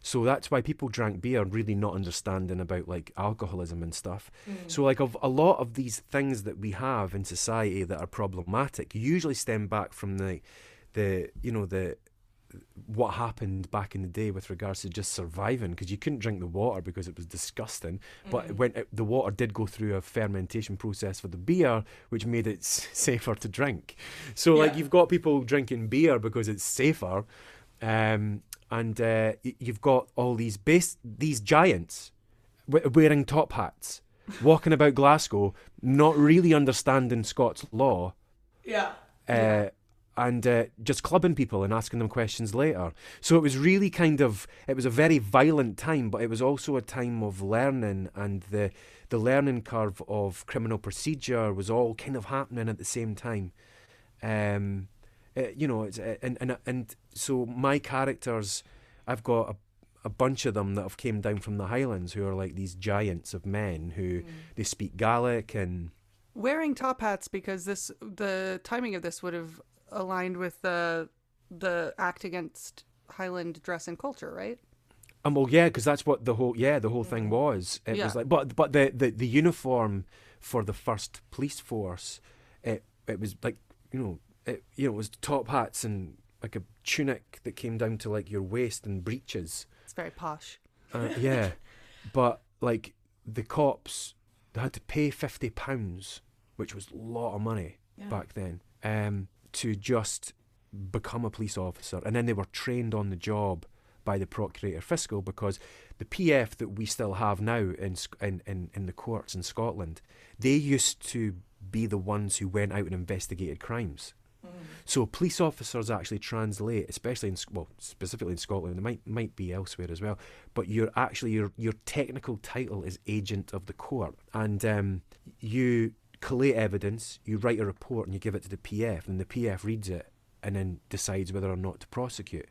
C: So that's why people drank beer, really not understanding about like alcoholism and stuff. Mm. So like of a lot of these things that we have in society that are problematic usually stem back from the the you know the what happened back in the day with regards to just surviving because you couldn't drink the water because it was disgusting mm. but when it, the water did go through a fermentation process for the beer which made it s- safer to drink so yeah. like you've got people drinking beer because it's safer um, and uh, you've got all these base these giants w- wearing top hats walking about Glasgow not really understanding Scots law
B: yeah
C: uh, yeah and uh, just clubbing people and asking them questions later. So it was really kind of it was a very violent time, but it was also a time of learning, and the the learning curve of criminal procedure was all kind of happening at the same time. Um, it, uh, you know, it's, uh, and and and so my characters, I've got a a bunch of them that have came down from the Highlands who are like these giants of men who mm. they speak Gaelic and
A: wearing top hats because this the timing of this would have aligned with the the act against Highland dress and culture, right?
C: Um, well, yeah, because that's what the whole yeah the whole thing mm-hmm. was. It yeah. was like, but but the, the the uniform for the first police force, it it was like you know it you know it was top hats and like a tunic that came down to like your waist and breeches.
A: It's very posh.
C: Uh, yeah, but like the cops, they had to pay fifty pounds, which was a lot of money yeah. back then. Um, to just become a police officer, and then they were trained on the job by the procurator fiscal because the PF that we still have now in in in, in the courts in Scotland, they used to be the ones who went out and investigated crimes. Mm. So police officers actually translate, especially in well, specifically in Scotland. It might might be elsewhere as well. But you're actually your your technical title is agent of the court, and um, you collate evidence, you write a report and you give it to the PF, and the PF reads it and then decides whether or not to prosecute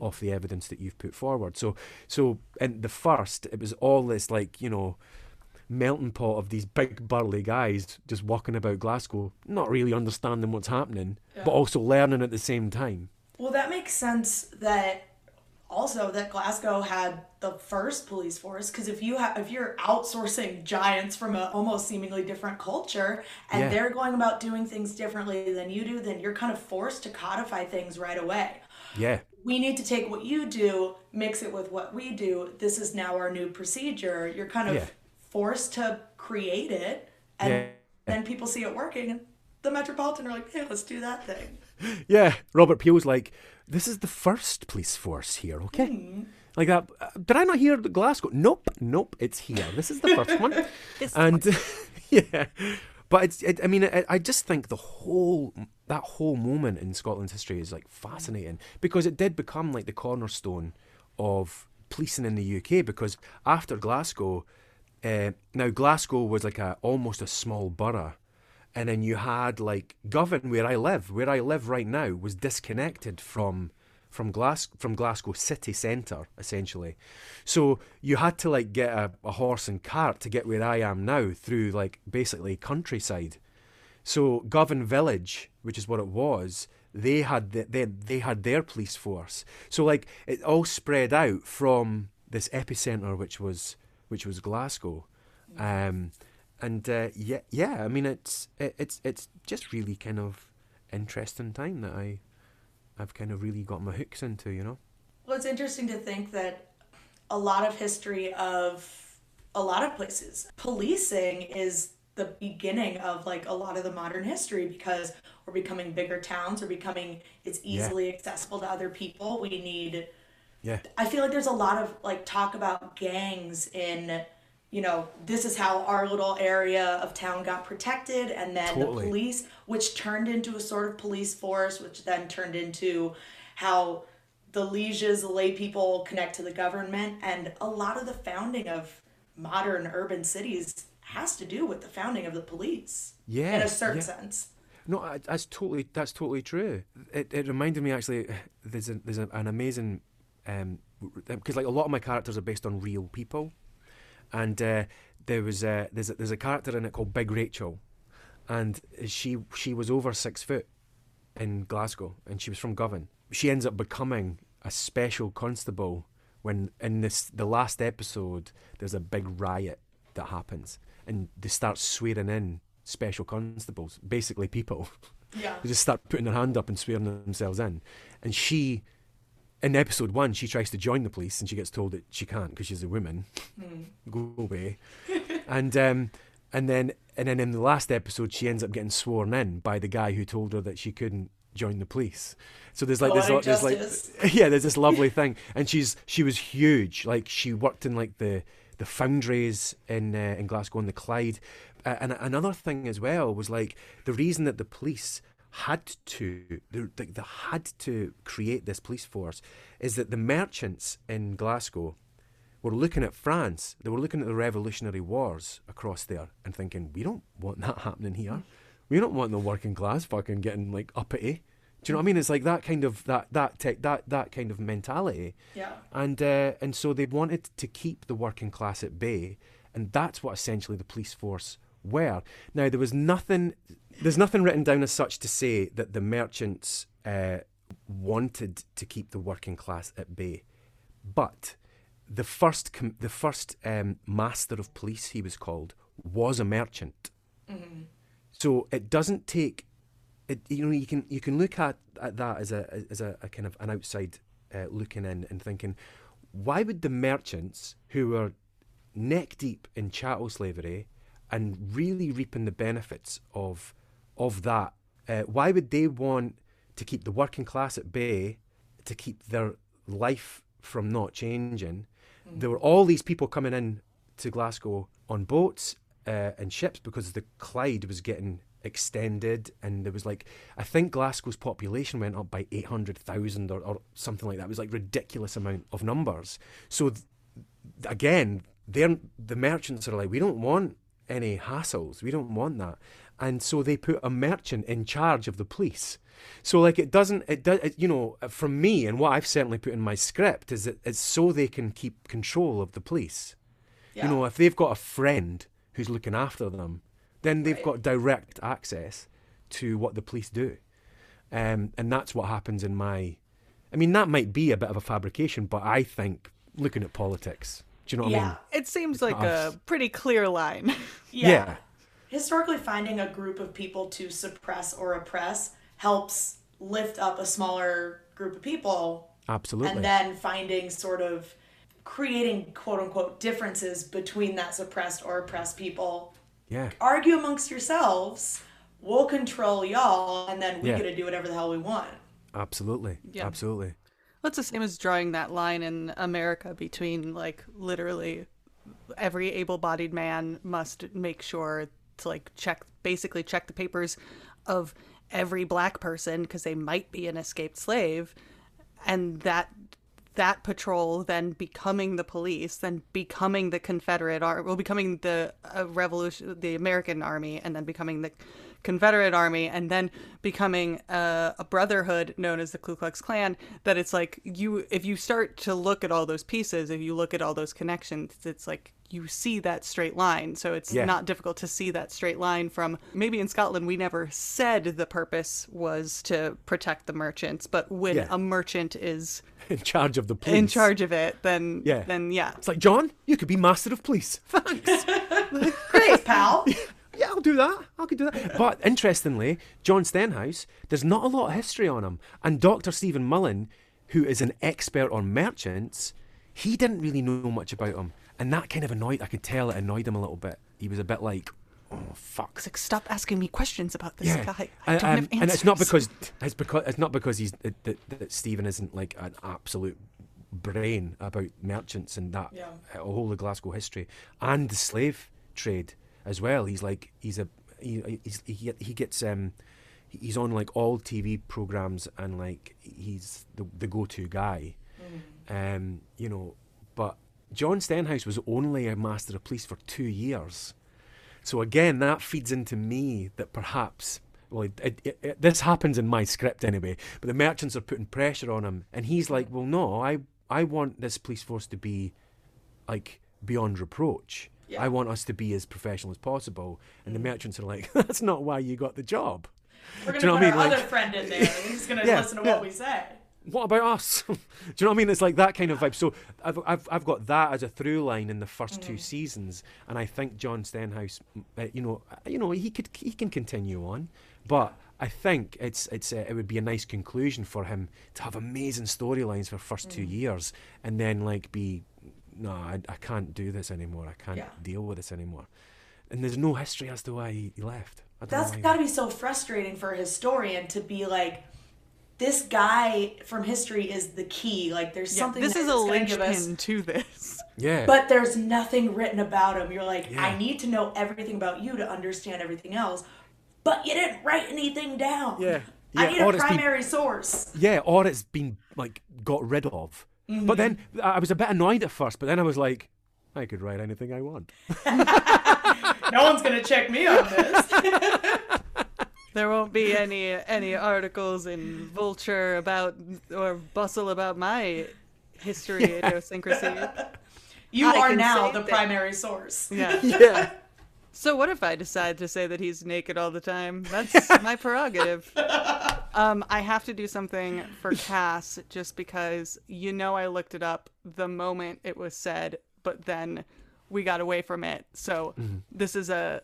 C: off the evidence that you've put forward. So, so in the first, it was all this like you know melting pot of these big burly guys just walking about Glasgow, not really understanding what's happening, yeah. but also learning at the same time.
B: Well, that makes sense that also that Glasgow had the first police force because if you have if you're outsourcing giants from a almost seemingly different culture and yeah. they're going about doing things differently than you do then you're kind of forced to codify things right away.
C: Yeah.
B: We need to take what you do, mix it with what we do. This is now our new procedure. You're kind of yeah. forced to create it and yeah. then people see it working and the metropolitan are like, "Yeah, let's do that thing."
C: Yeah, Robert Peel's like, this is the first police force here, okay? Mm. Like that. Uh, did I not hear the Glasgow? Nope, nope, it's here. This is the first one. and yeah, but it's. It, I mean, it, I just think the whole that whole moment in Scotland's history is like fascinating because it did become like the cornerstone of policing in the UK. Because after Glasgow, uh, now Glasgow was like a almost a small borough and then you had like Govan, where I live, where I live right now, was disconnected from from Glas from Glasgow city centre essentially. So you had to like get a, a horse and cart to get where I am now through like basically countryside. So Govan Village, which is what it was, they had the, they they had their police force. So like it all spread out from this epicenter, which was which was Glasgow. Um, and uh, yeah, yeah. I mean, it's it, it's it's just really kind of interesting time that I I've kind of really got my hooks into, you know.
B: Well, it's interesting to think that a lot of history of a lot of places, policing is the beginning of like a lot of the modern history because we're becoming bigger towns, we're becoming it's
C: Yeah.
B: easily accessible to other people. We need
C: Yeah.
B: I feel like there's a lot of like talk about gangs in you know, this is how our little area of town got protected and then
C: Totally.
B: the police which turned into a sort of police force which then turned into how the lieges, the lay people connect to the government and a lot of the founding of modern urban cities has to do with the founding of the police.
C: Yeah,
B: In a certain
C: yeah.
B: sense.
C: No, that's totally that's totally true. It, it reminded me actually. There's a, there's a, an amazing um, because like a lot of my characters are based on real people, and uh, there was a, there's a, there's a character in it called Big Rachel, and she she was over six foot in Glasgow, and she was from Govan. She ends up becoming a special constable when in this the last episode there's a big riot that happens, and they start swearing in special constables, basically people.
B: Yeah.
C: They just start putting their hand up and swearing themselves in. And she, in episode one, she tries to join the police and she gets told that she can't because she's a woman. Go away. and um, and then and then in the last episode, she ends up getting sworn in by the guy who told her that she couldn't join the police. So there's like this, there's like yeah, there's this lovely thing, and she's she was huge. Like she worked in like the the foundries in uh, in Glasgow and the Clyde. Uh, and another thing as well was like the reason that the police had to they, they had to create this police force is that the merchants in Glasgow were looking at France. They were looking at the Revolutionary Wars across there and thinking, we don't want that happening here. We don't want the working class fucking getting like uppity. Do you know what I mean? It's like that kind of that that tech that that kind of mentality.
B: Yeah.
C: And uh, and so they wanted to keep the working class at bay, and that's what essentially the police force were. Now there was nothing, there's nothing written down as such to say that the merchants uh, wanted to keep the working class at bay, but the first com- the first um, master of police he was called was a merchant. So it doesn't take it, you know you can you can look at, at that as a as a, a kind of an outside uh, looking in and thinking why would the merchants who were neck deep in chattel slavery and really reaping the benefits of of that uh, why would they want to keep the working class at bay to keep their life from not changing? There were all these people coming in to Glasgow on boats uh, and ships because the Clyde was getting extended and there was like I think Glasgow's population went up by 800,000 or, or something like that. It was like ridiculous amount of numbers. So th- again they're the merchants are like we don't want any hassles. We don't want that and so they put a merchant in charge of the police so like it doesn't it does it, you know from me and what I've certainly put in my script is that it's so they can keep control of the police
B: Yeah.
C: you know if they've got a friend who's looking after them then they've
B: Right.
C: got direct access to what the police do um, and that's what happens in my i mean that might be a bit of a fabrication but i think looking at politics do you know what i mean
A: It seems like a pretty clear line.
B: yeah.
C: yeah
B: Historically, finding a group of people to suppress or oppress helps lift up a smaller group of people.
C: Absolutely.
B: And then finding sort of creating quote unquote differences between that suppressed or oppressed people.
C: Yeah.
B: Argue amongst yourselves we'll control y'all and then we
C: Yeah.
B: get to do whatever the hell we want.
C: Absolutely.
A: Yeah.
C: absolutely.
A: That's the same as drawing that line in America between like literally every able-bodied man must make sure to like check basically check the papers of every black person because they might be an escaped slave and that that patrol then becoming the police then becoming the confederate army well becoming the uh, revolution the american army and then becoming the confederate army and then becoming uh, a brotherhood known as the ku klux klan that it's like you if you start to look at all those pieces if you look at all those connections it's like you see that straight line so it's
C: Yeah.
A: not difficult to see that straight line from maybe in Scotland we never said the purpose was to protect the merchants but when
C: Yeah.
A: a merchant is
C: in charge of the police
A: in charge of it then
C: Yeah.
A: then yeah
C: it's like john you could be master of police thanks
B: great pal
C: Yeah, I'll do that. I could do that. But interestingly, John Stenhouse, there's not a lot of history on him. And Dr. Stephen Mullen, who is an expert on merchants, he didn't really know much about him. And that kind of annoyed, I could tell it annoyed him a little bit. He was a bit like, oh fuck.
A: It's like, stop asking me questions about this
C: Yeah,
A: guy. I
C: and,
A: don't have
C: um, and it's not because it's because it's not because he's that, that, that Stephen isn't like an absolute brain about merchants and that
B: Yeah.
C: uh, whole of Glasgow history and the slave trade as well. He's like he's a he he's, he he gets um he's on like all TV programs and like he's the the go to guy. Um, you know, but John Stenhouse was only a master of police for two years. So again, that feeds into me that perhaps, well, it, it, it, this happens in my script anyway. But the merchants are putting pressure on him, and he's like, "Well, no, I I want this police force to be like beyond reproach.
B: Yeah.
C: I want us to be as professional as possible." And the mm-hmm. merchants are like, "That's not why you got the job.
B: We're gonna
C: Do you know
B: put
C: what I mean?
B: our
C: Like-
B: other friend in there. He's gonna
C: Yeah,
B: listen to
C: yeah.
B: what we say.
C: What about us? Do you know what I mean? It's like that kind of vibe. So I've, I've, I've got that as a through line in the first two seasons, and I think John Stenhouse, uh, you know, uh, you know, he could he can continue on, but I think it's it's uh, it would be a nice conclusion for him to have amazing storylines for first two years, and then like be, no, I, I can't do this anymore. I can't
B: Yeah.
C: deal with this anymore, and there's no history as to why he, he left.
B: That's
C: know why he
B: got to be so frustrating for a historian to be like, this guy from history is the key. Like, there's
A: Yeah,
B: something
A: this
B: that
A: is a
B: is gonna give us-
A: linchpin to this.
C: Yeah.
B: But there's nothing written about him. You're like,
C: Yeah.
B: I need to know everything about you to understand everything else. But you didn't write anything down.
C: Yeah.
B: I need
C: or
B: a
C: it's been-
B: primary source.
C: Yeah, or it's been like got rid of. Mm-hmm. But then I I was a bit annoyed at first, but then I was like, I could write anything I want.
B: No one's gonna check me on this.
A: There won't be any any articles in Vulture about or bustle about my history idiosyncrasy.
B: You
A: I
B: are now the
A: that-
B: primary source.
A: Yeah.
C: Yeah.
A: So what if I decide to say that he's naked all the time? That's my prerogative. Um, I have to do something for Cass just because you know I looked it up the moment it was said, but then we got away from it. So this is a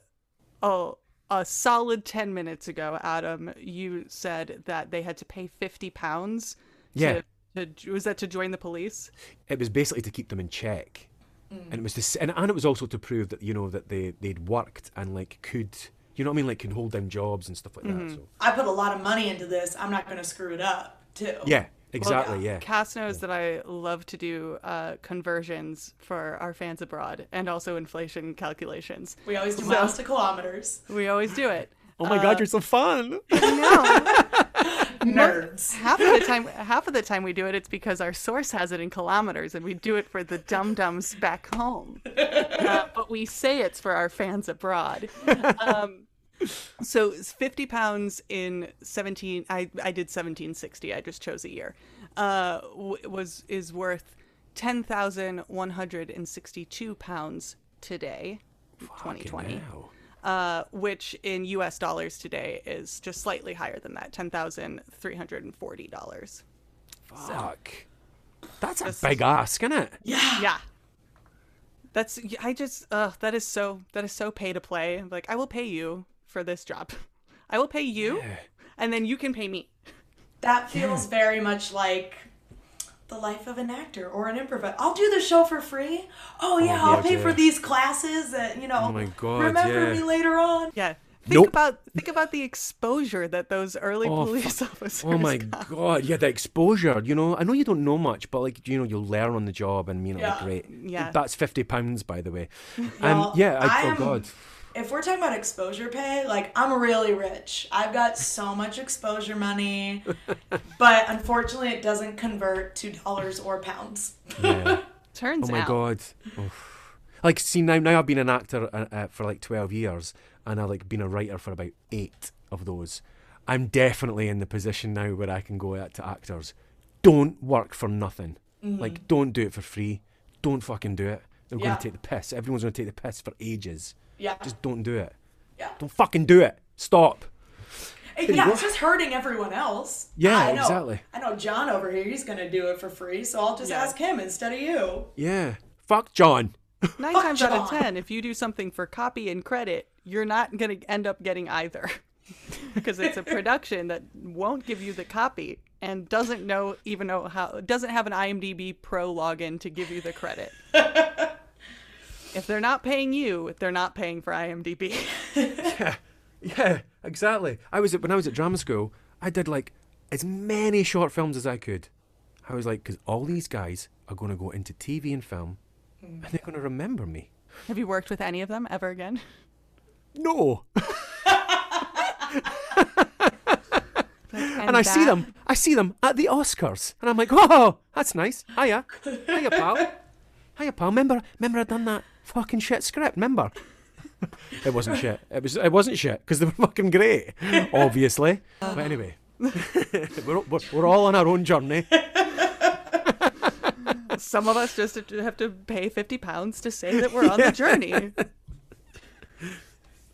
A: a a solid ten minutes ago, Adam. You said that they had to pay fifty pounds.
C: Yeah.
A: To, to, was that to join the police?
C: It was basically to keep them in check. Mm. And it was to, and, and it was also to prove that, you know, that they, they'd worked and like could you know what I mean? Like could hold down jobs and stuff like that. Mm-hmm. So
B: I put a lot of money into this. I'm not gonna screw it up, too.
C: Yeah, exactly,
B: yeah.
C: yeah.
A: Cass knows that I love to do uh, conversions for our fans abroad and also inflation calculations.
B: We always do miles to kilometers.
A: We always do it.
C: Oh my god, you're so fun.
A: No,
B: Nerds.
A: half of the time, half of the time we do it, it's because our source has it in kilometers, and we do it for the dum dums back home. Uh, but we say it's for our fans abroad. Um, so it's 50 pounds in 17 I, I did 1760 i just chose a year uh was is worth 10,162 pounds today 2020
C: Wow.
A: uh, which in US dollars today is just slightly higher than that, ten thousand three hundred and forty dollars.
C: Fuck. That's a big ask, isn't it?
B: Yeah.
A: Yeah, that's I just uh, that is so that is so pay to play. Like I will pay you for this job, I will pay you,
C: Yeah.
A: and then you can pay me.
B: That feels very much like the life of an actor or an improviser. I'll do the show for free. Oh yeah, I'll pay
C: yeah.
B: for these classes that you know.
C: Oh my God,
B: remember
C: yeah.
B: me later on.
A: Yeah. Think
C: Nope.
A: about think about the exposure that those early
C: Oh,
A: police officers.
C: Oh my
A: got.
C: god, yeah, the exposure. You know, I know you don't know much, but like, you know, you'll learn on the job, and you know,
B: Yeah.
C: great.
A: Yeah.
C: that's fifty pounds, by the way.
B: Well,
C: um, yeah, I,
B: I
C: oh
B: am-
C: god,
B: If we're talking about exposure pay, like I'm really rich. I've got so much exposure money, but unfortunately, it doesn't convert to dollars or pounds.
C: yeah.
A: Turns
C: oh my
A: out,
C: god. Oof. Like, see now, now I've been an actor uh, uh, for like twelve years, and I've like been a writer for about eight of those. I'm definitely in the position now where I can go out to actors. Don't work for nothing.
B: Mm-hmm.
C: Like, don't do it for free. Don't fucking do it. They're
B: Yeah.
C: going to take the piss. Everyone's going to take the piss for ages.
B: Yeah.
C: Just don't do it.
B: Yeah.
C: Don't fucking do it. Stop.
B: yeah, it's just hurting everyone else.
C: Yeah,
B: I know,
C: exactly.
B: I know John over here, he's gonna do it for free, so I'll just
A: Yeah.
B: ask him instead of you.
C: Yeah. Fuck John.
A: nine
B: Fuck
A: times out of ten, if you do something for copy and credit, you're not gonna end up getting either, because it's a production that won't give you the copy and doesn't know even know how doesn't have an IMDb Pro login to give you the credit. If they're not paying you, they're not paying for IMDb.
C: yeah, yeah, exactly. I was at, when I was at drama school. I did like as many short films as I could. I was like, because all these guys are going to go into TV and film, and they're going to remember me.
A: Have you worked with any of them ever again?
C: No. and I see them. I see them at the Oscars, and I'm like, oh, that's nice. Hiya, hiya, pal. Hiya, pal. Remember, remember, I done that fucking shit script. Remember? it wasn't shit. It was. It wasn't shit because they were fucking great, obviously. But anyway, we're, we're we're all on our own journey.
A: Some of us just have to- pay 50 pounds to say that we're on the journey.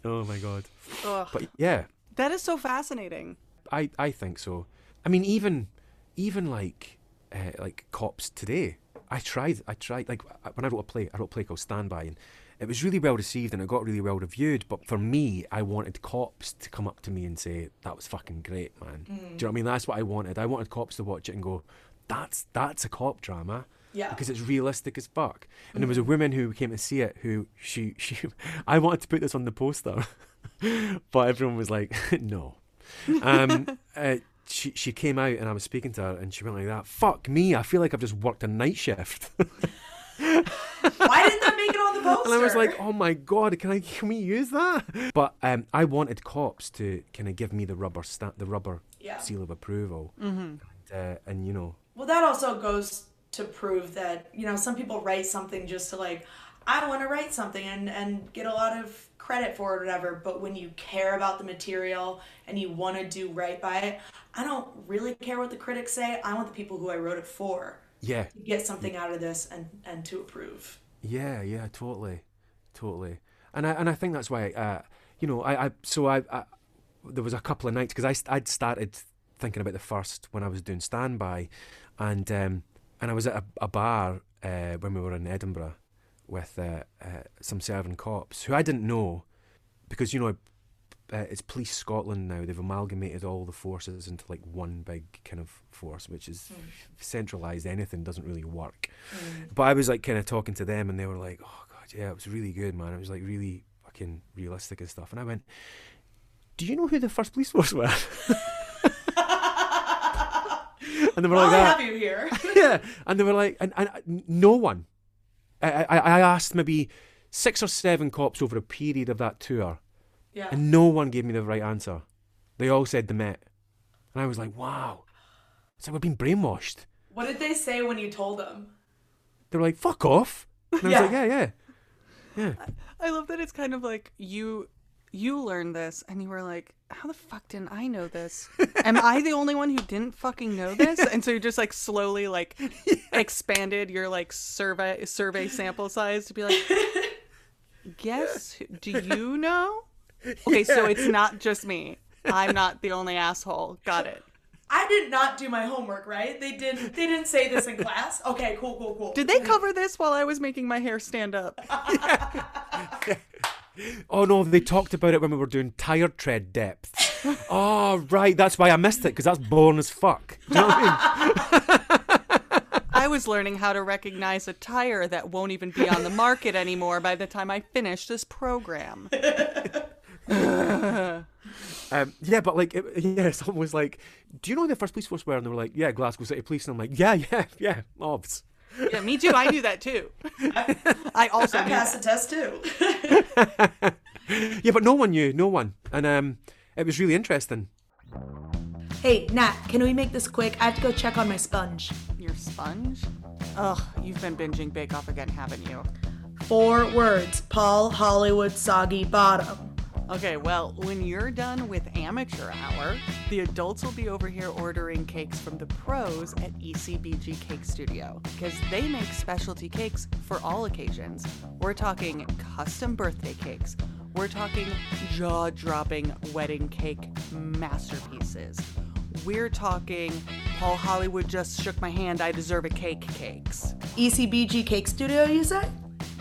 C: Oh my god.
A: Ugh.
C: But yeah,
A: That is so fascinating.
C: I I think so. I mean, even even like uh, like cops today. I tried. I tried. Like when I wrote a play, I wrote a play called Standby, and it was really well received and it got really well reviewed. But for me, I wanted cops to come up to me and say that was fucking great, man. Do you know what I mean? That's what I wanted. I wanted cops to watch it and go, "That's that's a cop drama."
B: Yeah.
C: Because it's realistic as fuck. And there was a woman who came to see it who she she I wanted to put this on the poster, but everyone was like, "No." Um, uh, she she came out and I was speaking to her and she went like that. Fuck me! I feel like I've just worked a night shift.
B: Why didn't that make it on the poster?
C: And I was like, "Oh my god, can I can we use that?" But um, I wanted cops to kind of give me the rubber stamp, the rubber
B: Yeah.
C: seal of approval, and, uh, and you know,
B: Well, that also goes to prove that, you know, some people write something just to like, I want to write something and, and get a lot of credit for it or whatever. But when you care about the material and you want to do right by it, I don't really care what the critics say. I want the people who I wrote it for
C: yeah,
B: to get something out of this and, and to approve.
C: yeah, yeah, totally, totally. And I and I think that's why, uh, you know, I, I so I, I there was a couple of nights because I I'd started thinking about the first when I was doing standby, and um, and I was at a, a bar uh, when we were in Edinburgh with uh, uh, some serving cops who I didn't know because you know uh, it's Police Scotland now. They've amalgamated all the forces into like one big kind of force, which is centralized. Anything doesn't really work. But I was like kind of talking to them, and they were like, "Oh god, yeah, it was really good, man. It was like really fucking realistic and stuff." And I went, "Do you know who the first police force were?" and they were
B: Well,
C: like
B: I have you here.
C: yeah, and they were like, and, and uh, no one. I, I, I asked maybe six or seven cops over a period of that tour,
B: yeah.
C: and no one gave me the right answer. They all said the Met, and I was like, wow, it's like we've been brainwashed.
B: What did they say when you told them?
C: They were like, fuck off. And I was
B: Yeah.
C: like, yeah, yeah, yeah.
A: I love that it's kind of like you you learned this and you were like, how the fuck didn't I know this? Am I the only one who didn't fucking know this? And so you just like slowly like expanded your like survey survey sample size to be like, guess who- do you know? Okay, so it's not just me. I'm not the only asshole. Got it.
B: I did not do my homework, right? They didn't. They didn't say this in class. Okay, cool, cool, cool.
A: Did they cover this while I was making my hair stand up?
C: Oh no, they talked about it when we were doing tire tread depth. oh right, that's why I missed it because that's boring as fuck. Do you know what I mean?
A: I was learning how to recognize a tire that won't even be on the market anymore by the time I finish this program.
C: Um, yeah, but like, it, yeah, someone was like, "Do you know who the first police force were?" And they were like, "Yeah, Glasgow City Police." And I'm like, "Yeah, yeah, yeah, obs."
A: Yeah, me too. I knew that too. I also
B: I passed
A: that.
B: the test too.
C: Yeah, but no one knew, no one, and um, it was really interesting.
B: Hey, Nat, can we make this quick? I have to go check on my sponge.
A: Your sponge? Ugh, you've been binging Bake Off again, haven't you?
B: Four words. Paul Hollywood Soggy Bottom.
A: Okay, well, when you're done with amateur hour, the adults will be over here ordering cakes from the pros at ECBG Cake Studio because they make specialty cakes for all occasions. We're talking custom birthday cakes. We're talking jaw dropping wedding cake masterpieces. We're talking Paul Hollywood just shook my hand, I deserve a cake cakes.
B: ECBG Cake Studio, you say?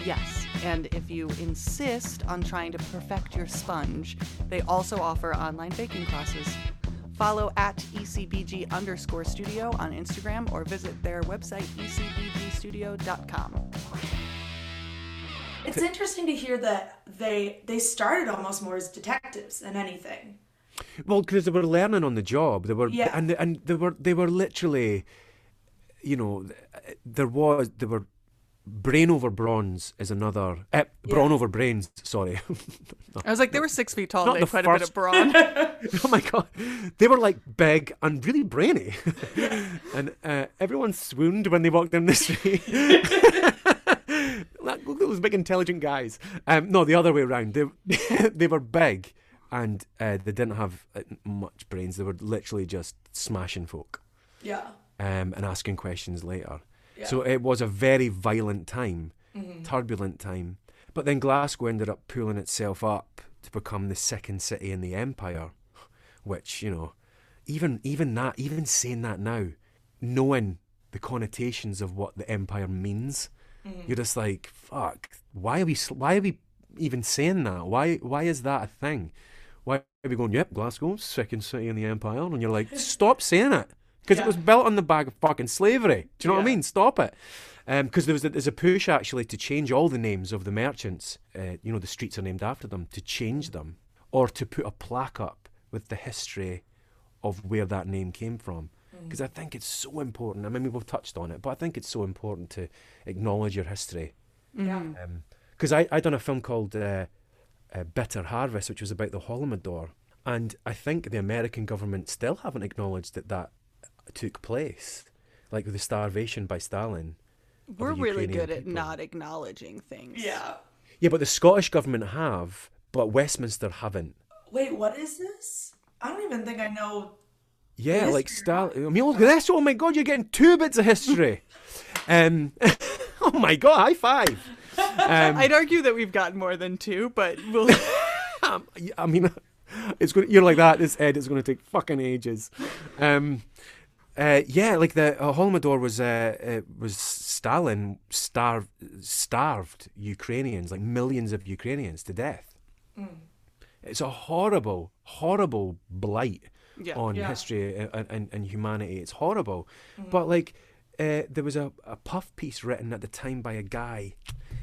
A: Yes, and if you insist on trying to perfect your sponge, they also offer online baking classes. Follow at ECBG underscore studio on Instagram or visit their website, ecbgstudio.com.
B: It's interesting to hear that they they started almost more as detectives than anything.
C: Well, because they were learning on the job. They were,
B: Yeah.
C: and and they were they were literally, you know, there was they were. Brain over bronze is another. Eh, brawn over brains. Sorry.
A: I was like, they were six feet tall. They
C: the
A: had quite a bit
C: first-
A: of brawn.
C: oh my god, they were like big and really brainy, and uh, everyone swooned when they walked down the street. Like, Look at those big, intelligent guys. Um, no, the other way around. They they were big, and uh, they didn't have uh, much brains. They were literally just smashing folk
B: Yeah.
C: um, and asking questions later. So it was a very violent time, mm-hmm. turbulent time. But then Glasgow ended up pulling itself up to become the second city in the empire, which you know, even even that, even saying that now, knowing the connotations of what the empire means, mm-hmm. you're just like, fuck. Why are we? Why are we even saying that? Why? Why is that a thing? Why are we going? Yep, Glasgow, second city in the empire, and you're like, stop saying it because
B: Yeah.
C: it was built on the back of fucking slavery. Do you know what I mean? Stop it. Because there was a, there's a push actually to change all the names of the merchants. Uh, you know, the streets are named after them to change them, or to put a plaque up with the history of where that name came from. Because I think it's so important. I mean, we've touched on it, but I think it's so important to acknowledge your history.
B: Yeah.
C: Because I I done a film called uh, uh, Bitter Harvest, which was about the Holodomor, and I think the American government still haven't acknowledged that that took place, like the starvation by Stalin.
A: We're really
C: Ukrainian
A: good at
C: people.
A: not acknowledging things.
B: Yeah.
C: Yeah, but the Scottish government have, but Westminster haven't.
B: Wait, what is this? I don't even think I know.
C: Yeah,
B: History
C: like Stalin. I mean, look at this. Oh my God, you're getting two bits of history. um, oh my God, high five. Um,
A: I'd argue that we've got more than two, but we'll.
C: I mean, it's going. You're like that. This Ed is going to take fucking ages. Um, uh, yeah, like the uh, Holodomor was uh, uh, was Stalin starved starved Ukrainians, like millions of Ukrainians, to death. It's a horrible, horrible blight
A: Yeah.
C: on
B: Yeah.
C: history and, and, and humanity. It's horrible. But like, uh, there was a, a puff piece written at the time by a guy.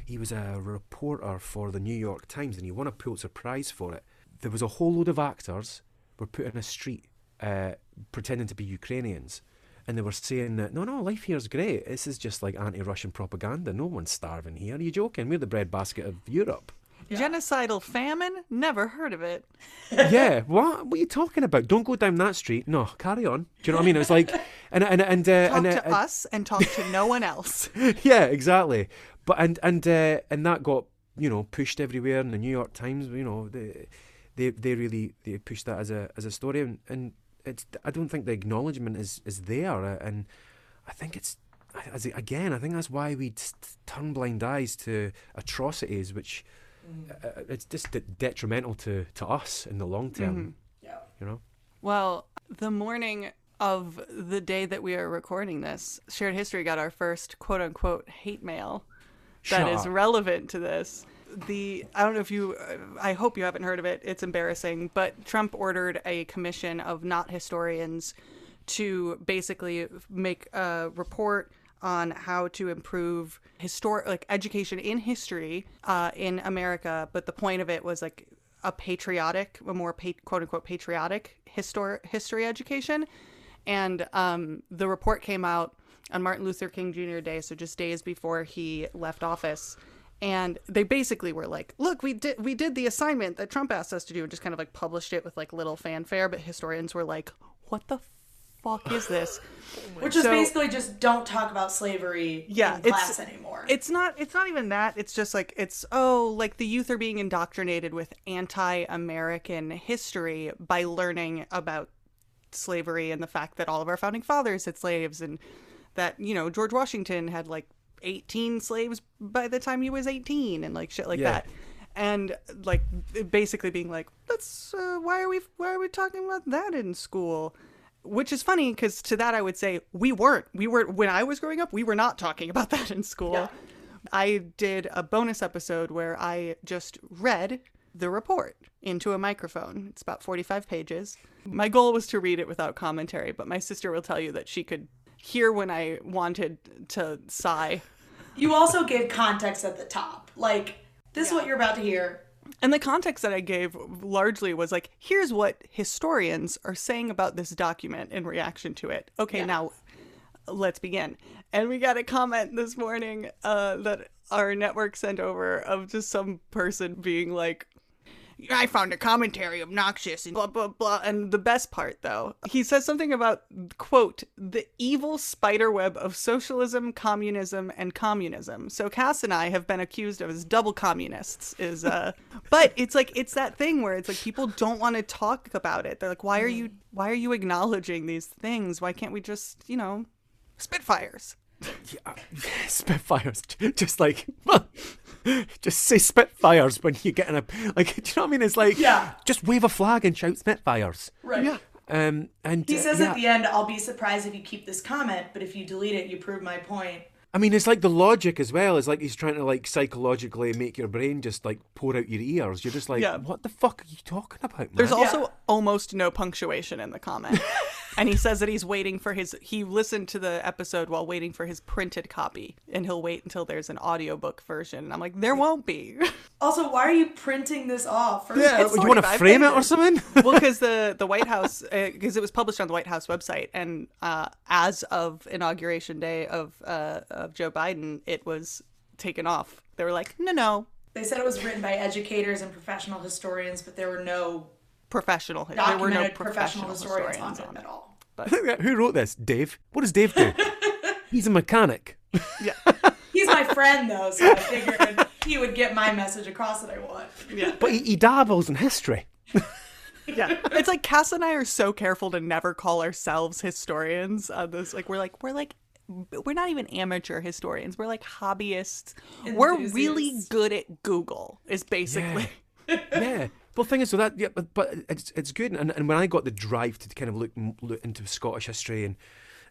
C: He was a reporter for the New York Times, and he won a Pulitzer Prize for it. There was a whole load of actors were put in a street uh, pretending to be Ukrainians. And they were saying that no, no, life here's great. This is just like anti-Russian propaganda. No one's starving here. Are you joking? We're the breadbasket of Europe.
A: Genocidal famine? Never heard of it.
C: yeah, what? What are you talking about? Don't go down that street. No, carry on. Do you know what I mean? It was like, and and and uh,
A: Talk
C: and, uh,
A: to us and talk to no one else.
C: yeah, exactly. But and and uh, and that got you know pushed everywhere in the New York Times. You know, they they they really they pushed that as a as a story, and, and it's I don't think the acknowledgement is is there, uh, and I think it's. As again, I think that's why we turn blind eyes to atrocities, which uh, it's just detrimental to, to us in the long term.
B: Yeah.
C: You know.
A: Well, the morning of the day that we are recording this, Shared History got our first quote unquote hate mail that
C: Shut
A: is relevant to this. The I don't know if you I hope you haven't heard of it. It's embarrassing, but Trump ordered a commission of not historians to basically make a report on how to improve historic like education in history uh, in America. But the point of it was like a patriotic, a more pa- quote unquote patriotic histor- history education. And um, the report came out on Martin Luther King Jr. Day, so just days before he left office. And they basically were like, "Look, we did we did the assignment that Trump asked us to do," and just kind of like published it with like little fanfare. But historians were like, "What the fuck is this?"
B: Oh Which is basically just don't talk about slavery
A: Yeah,
B: in
A: it's-
B: class anymore.
A: It's not it's not even that. It's just like it's oh, like the youth are being indoctrinated with anti-American history by learning about slavery and the fact that all of our founding fathers had slaves and that, you know, George Washington had like 18 slaves by the time he was 18 and like shit like
C: Yeah.
A: that. And like basically being like, "That's uh, why are we why are we talking about that in school?" Which is funny because to that I would say we weren't. We were when I was growing up, we were not talking about that in school.
B: Yeah.
A: I did a bonus episode where I just read the report into a microphone. It's about 45 pages. My goal was to read it without commentary, but my sister will tell you that she could hear when I wanted to sigh.
B: you also gave context at the top. Like This is what you're about to hear.
A: And the context that I gave largely was like, here's what historians are saying about this document in reaction to it. Okay, now let's begin. And we got a comment this morning uh, that our network sent over of just some person being like, I found a commentary obnoxious and blah blah blah. And the best part though, he says something about quote the evil spider web of socialism, communism, and communism. So Cass and I have been accused of as double communists. Is uh, but it's like it's that thing where it's like people don't want to talk about it. They're like, why are you why are you acknowledging these things? Why can't we just you know spitfires?
C: Spitfires, just like just say Spitfires when you get in a like. Do you know what I mean? It's like
B: Yeah.
C: just wave a flag and shout Spitfires.
B: Right.
A: Yeah.
C: Um, and
B: He
C: uh,
B: says
C: yeah.
B: at the end, I'll be surprised if you keep this comment, but if you delete it, you prove my point.
C: I mean, it's like the logic as well. It's like he's trying to like psychologically make your brain just like pour out your ears. You're just like,
A: Yeah.
C: what the fuck are you talking about, man?
A: There's
B: Yeah.
A: also almost no punctuation in the comment. and he says that he's waiting for his he listened to the episode while waiting for his printed copy and he'll wait until there's an audiobook version. And I'm like, there won't be.
B: Also, why are you printing this off? First,
A: Yeah,
B: it's
A: it's
C: you want to
A: 45
C: frame it or something?
A: well, because the the White House, because it was published on the White House website, and uh, as of inauguration day of uh, of Joe Biden, it was taken off. They were like, no, no,
B: They said it was written by educators and professional historians, but there were no
A: professional. There were no
B: documented
A: professional,
B: professional historians,
A: historians
B: on
A: on
B: it
A: it.
B: at all.
C: Who wrote this? Dave. What does Dave do? he's a mechanic.
A: Yeah,
B: He's my friend, though, so I figured he would get my message across that I want.
A: yeah.
C: But he, he dabbles in history.
A: Yeah, it's like Cass and I are so careful to never call ourselves historians. On this, like we're like we're like we're not even amateur historians. We're like hobbyists. We're really good at Google. Is basically
C: yeah. Well, thing is, so that yeah, but, but it's it's good. And and when I got the drive to kind of look look into Scottish history and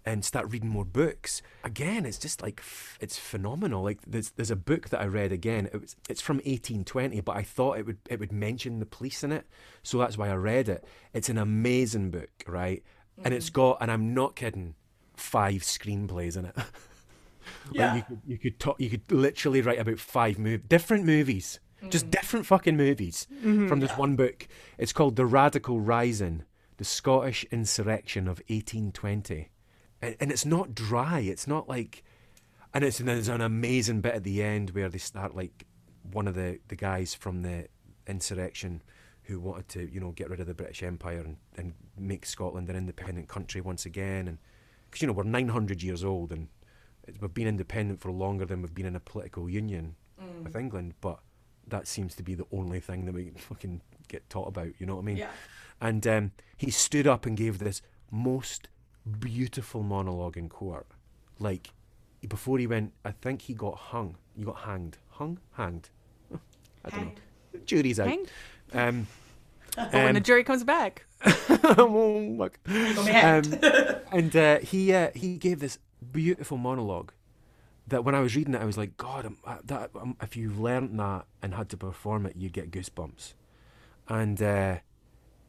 C: and start reading more books, again, it's just like it's phenomenal. Like there's there's a book that I read again. It was it's from 1820, but I thought it would it would mention the police in it, so that's why I read it. It's an amazing book, right? And it's mm. got, and I'm not kidding, five screenplays in it.
B: Yeah.
C: Like you could you could talk you could literally write about five mov- different movies, just different fucking movies mm-hmm. from this one book. It's called The Radical Rising: The Scottish Insurrection of 1820, and, and it's not dry. It's not like, and it's there's an amazing bit at the end where they start like one of the the guys from the insurrection who wanted to you know get rid of the British Empire and, and make Scotland an independent country once again and because you know we're 900 years old and it's- we've been independent for longer than we've been in a political union mm. with England, but that seems to be the only thing that we fucking get taught about. You know what I mean?
B: Yeah.
C: And um, he stood up and gave this most beautiful monologue in court. Like before he went, I think he got hung. He got hanged. Hung? Hanged? I don't
B: Hanged.
C: know. Jury's out.
A: Hanged?
C: Um,
A: But when the
C: um,
A: jury comes back.
C: oh, fuck.
B: Gonna be hanged.
C: Um, and uh, he uh, he gave this beautiful monologue that when I was reading it, I was like, God, uh, that, um, if you learnt that and had to perform it, you'd get goosebumps. And uh,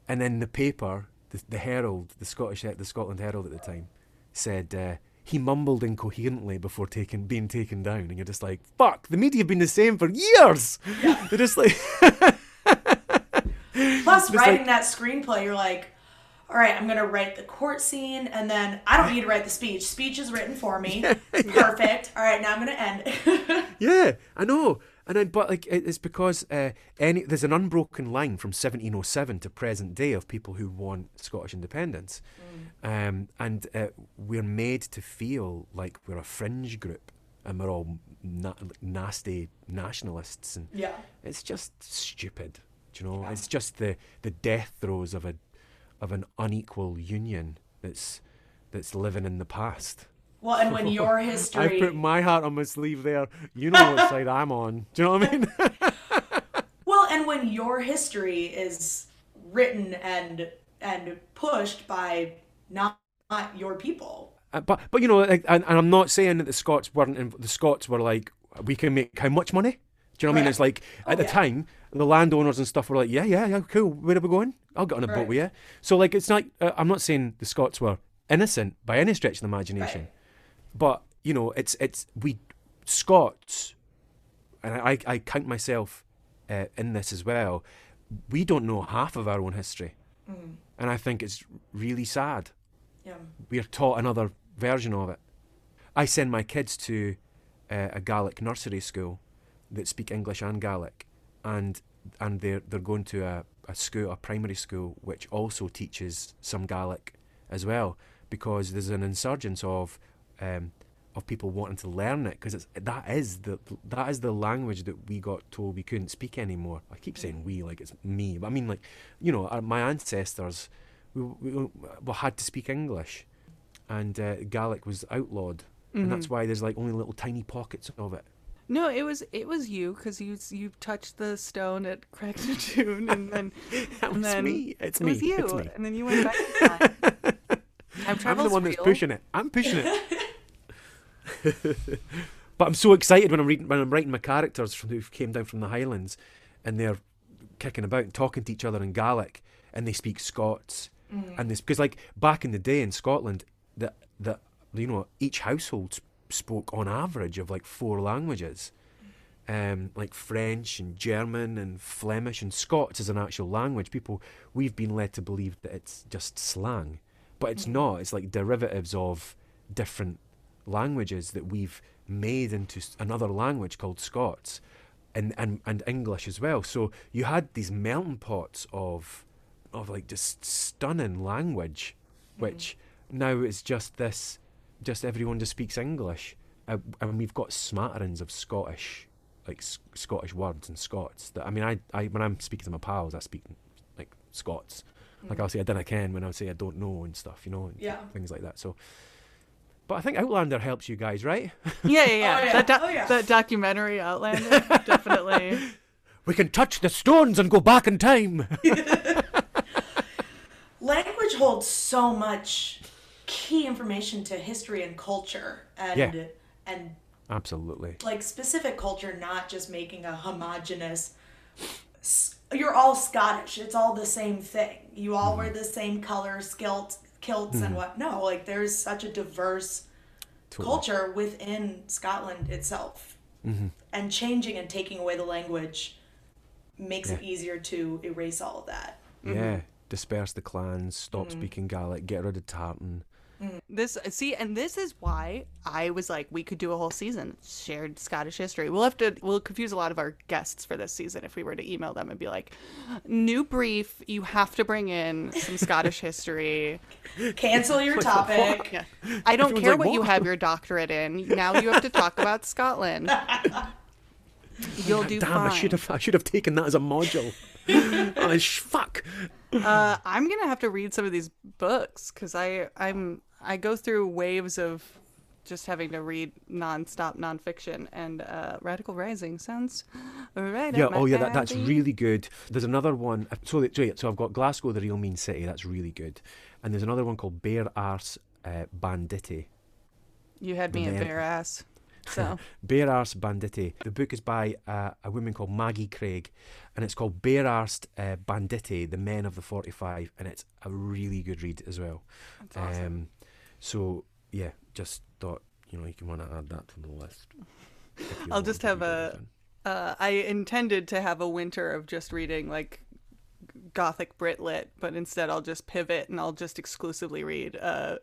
C: and then the paper, the, the Herald, the Scottish, the Scotland Herald at the time, said uh, he mumbled incoherently before taking being taken down, and you're just like, fuck, the media have been the same for years. They're just like,
B: Plus,
C: Just
B: writing
C: like-
B: that screenplay, you're like, all right, I'm gonna write the court scene, and then I don't need to write the speech. Speech is written for me. Perfect. All right, now I'm gonna end.
C: Yeah, I know. And then, but like, it's because uh, any there's an unbroken line from 1707 to present day of people who want Scottish independence, um, and uh, we're made to feel like we're a fringe group and we're all na- nasty nationalists, and
B: yeah.
C: it's just stupid. Do you know? It's just the the death throes of a of an unequal union that's that's living in the past.
B: Well, and when your history, I
C: put my heart on my sleeve there. You know what side I'm on. Do you know what I mean?
B: well, and when your history is written and and pushed by not, not your people.
C: Uh, but but you know, like, and, and I'm not saying that the Scots weren't. In, the Scots were like, we can make how much money? Do you know what I mean? It's like at
B: Oh,
C: the time, the landowners and stuff were like, yeah, yeah, yeah, cool. Where are we going? I'll get on a boat with you. So like, it's not. Uh, I'm not saying the Scots were innocent by any stretch of the imagination,
B: Right.
C: but you know, it's it's we Scots, and I I count myself uh, in this as well. We don't know half of our own history, and I think it's really sad.
B: Yeah.
C: We are taught another version of it. I send my kids to uh, a Gaelic nursery school that speak English and Gaelic, and and they're they're going to a, a school, a primary school, which also teaches some Gaelic as well, because there's an insurgence of um, of people wanting to learn it, because it's that is the that is the language that we got told we couldn't speak anymore. I keep saying we like it's me, but I mean like you know our, my ancestors we, we, we had to speak English, and uh, Gaelic was outlawed, and that's why there's like only little tiny pockets of it.
A: No, it was it was you because you you touched the stone at Craigh na Dun and then
C: That
A: and
C: was
A: then
C: me. It's
A: it
C: me.
A: was you,
C: It's me.
A: and then you went back. in time. Time
C: I'm the one that's pushing it. I'm pushing it. but I'm so excited when I'm reading when I'm writing my characters from who came down from the Highlands, and they're kicking about and talking to each other in Gaelic, and they speak Scots, mm. and this because like back in the day in Scotland, that that you know each household spoke on average of like four languages. Um, like French and German and Flemish and Scots is an actual language. People, we've been led to believe that it's just slang, but it's not. It's like derivatives of different languages that we've made into another language called Scots, and and and English as well. So you had these melting pots of of like just stunning language, which now is just this, just everyone just speaks English, uh, and we've got smatterings of Scottish, like S- Scottish words and Scots. That I mean, I, I when I'm speaking to my pals, I speak like Scots. Like I'll say I dinna ken when I say I don't know and stuff, you know, and
B: Yeah.
C: things like that. So, but I think Outlander helps you guys, right?
A: Yeah, yeah, yeah.
B: Oh, yeah.
A: That, doc-
B: Oh, yeah.
A: that documentary Outlander definitely.
C: we can touch the stones and go back in time.
B: language holds so much key information to history and culture and
C: Yeah.
B: and
C: Absolutely.
B: like specific culture not just making a homogenous you're all scottish it's all the same thing you all mm-hmm. wear the same colors kilts kilts and mm-hmm. what no like there's such a diverse
C: Totally.
B: culture within scotland itself mm-hmm. and changing and taking away the language makes it easier to erase all of that
C: Yeah. Disperse the clans, stop speaking Gaelic, get rid of tartan.
A: This see, and this is why I was like, we could do a whole season shared Scottish history. We'll have to we'll confuse a lot of our guests for this season if we were to email them and be like, new brief, you have to bring in some Scottish history.
B: cancel your topic
A: Yeah. I don't
C: Everyone's
A: care
C: like,
A: what you have your doctorate in. Now you have to talk about Scotland. You'll do
C: Damn,
A: fine.
C: I should have I should have taken that as a module. oh, sh- fuck.
A: Uh, I'm gonna have to read some of these books because I I'm I go through waves of just having to read nonstop nonfiction, and uh, Radical Rising sounds right.
C: Yeah, oh yeah, that, that's really good. There's another one. uh, So, so, I've got Glasgow, the real mean city. That's really good. And there's another one called Bare Arse uh, Banditti.
A: You had me at bare ass. So
C: Bare Arse Banditti. The book is by uh, a woman called Maggie Craig, and it's called Bare Arsed uh, Banditti: The Men of the Forty Five, and it's a really good read as well.
A: that's awesome.
C: Um, so yeah, just thought you know you can want to add that to the list.
A: I'll just have a- uh, I intended to have a winter of just reading like gothic Brit lit, but instead I'll just pivot and I'll just exclusively read uh,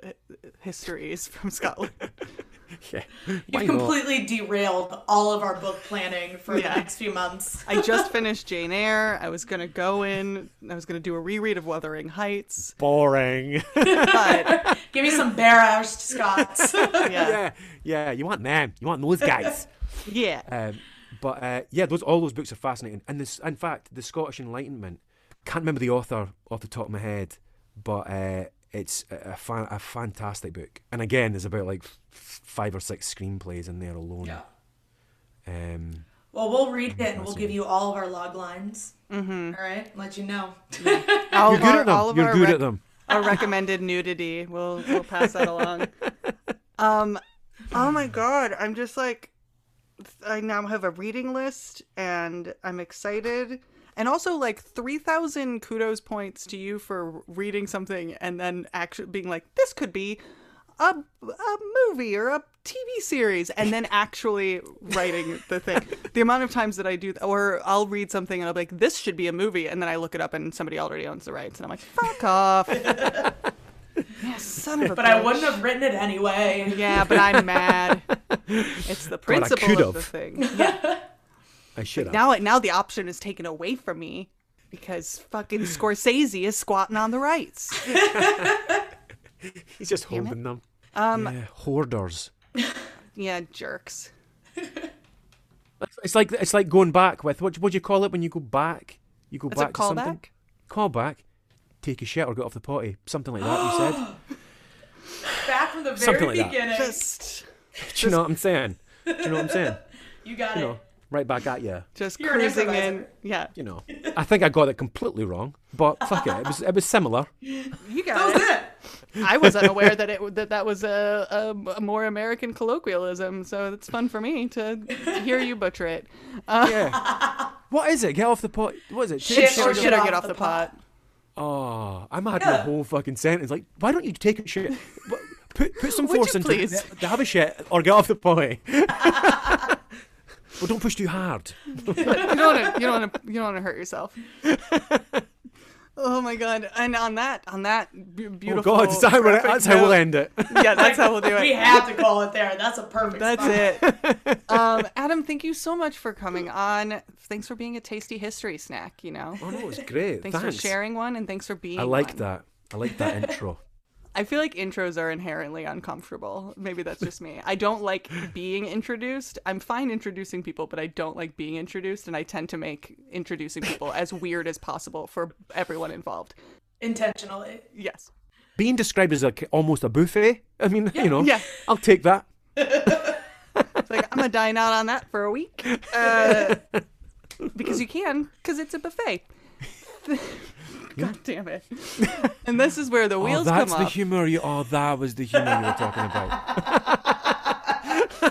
A: histories from Scotland.
C: yeah.
B: You've
C: Why not?
B: completely derailed all of our book planning for
A: Yeah.
B: the next few months.
A: I just finished Jane Eyre. I was gonna go in. I was gonna do a reread of Wuthering Heights,
C: boring.
A: but
B: Give me some bare Scots.
A: yeah,
C: yeah, yeah. You want them. You want those guys.
A: yeah.
C: um, but uh, yeah, those all those books are fascinating. And this, in fact, the Scottish Enlightenment. Can't remember the author off the top of my head, but uh, it's a, a, fa- a fantastic book. And again, there's about like f- five or six screenplays in there alone.
B: yeah.
C: Um,
B: Well, we'll read it and we'll give you all of our log lines. Mm-hmm. All right, let you know.
A: All
C: you're
A: of
C: good
A: our,
C: at them.
A: all of
C: You're
A: our
C: good
A: rec-
C: at them.
A: our recommended nudity. We'll we'll pass that along. Um, oh my god, I'm just like, I now have a reading list, and I'm excited. And also, like three thousand kudos points to you for reading something and then actually being like, this could be a, a movie or a TV series and then actually writing the thing. The amount of times that I do, or I'll read something and I'll be like, this should be a movie. And then I look it up and somebody already owns the rights. And I'm like, fuck off. yeah, son of a bitch.
B: But I wouldn't have written it anyway.
A: Yeah, but I'm mad. It's the principle of the thing. Yeah.
C: I should have.
A: Now, now the option is taken away from me because fucking Scorsese is squatting on the rights.
C: He's just
A: Damn it.
C: holding them.
A: Um,
C: yeah, hoarders.
A: yeah, jerks.
C: It's like it's like going back with what what do you call it when you go back? You go
A: Is
C: back
A: it
C: to something.
A: callback?
C: Call back. Take a shit or get off the potty. Something like that. You said.
B: Back from the very
C: Something like that.
B: beginning.
A: Just,
C: Do you know what I'm saying? Do you know what I'm saying?
B: you got
C: You
B: it.
C: know, right back at you.
A: just
B: You're
A: cruising in. Yeah,
C: You know, I think I got it completely wrong, but fuck it. It was it was similar.
A: you
B: That
A: got
B: was
A: it.
B: it.
A: I was unaware that it that that was a, a, a more American colloquialism, so it's fun for me to hear you butcher it. Uh,
C: Yeah. what is it? Get off the pot. What is it?
B: Shit
A: shit or
B: or
A: shit
B: get
A: or
B: off
A: get off
B: the
A: the pot.
C: Oh, I'm had the whole fucking sentence. Like, why don't you take a shit? Put put some
A: Would
C: force into
A: please?
C: it. To have a shit or get off the potty. well, don't push too hard.
A: you don't want to you don't want to you don't want to hurt yourself. Oh my god! And on that on that b-
C: Oh
A: beautiful.
C: God, is that where,
A: graphic
C: that's how we'll end it.
A: Yeah, that's how we'll do it.
B: We
A: it.
B: have to call it there. That's a perfect
A: That's
B: spot.
A: it. Um, Adam, thank you so much for coming on. Thanks for being a tasty history snack. You know,
C: Oh no, it's great.
A: thanks,
C: Thanks,
A: for sharing one, and thanks for being.
C: I like
A: one.
C: that. I like that intro.
A: I feel like intros are inherently uncomfortable. Maybe that's just me. I don't like being introduced. I'm fine introducing people, but I don't like being introduced, and I tend to make introducing people as weird as possible for everyone involved.
B: Intentionally.
A: Yes.
C: Being described as a almost a buffet. I mean, you know,
A: Yeah.
C: I'll take that.
A: It's like I'm gonna dine out on that for a week, uh, because you can, because it's a buffet. God damn it! And this is where the
C: Oh,
A: wheels
C: that's
A: come
C: the
A: off.
C: humor. You, oh, that was the humor you were talking about.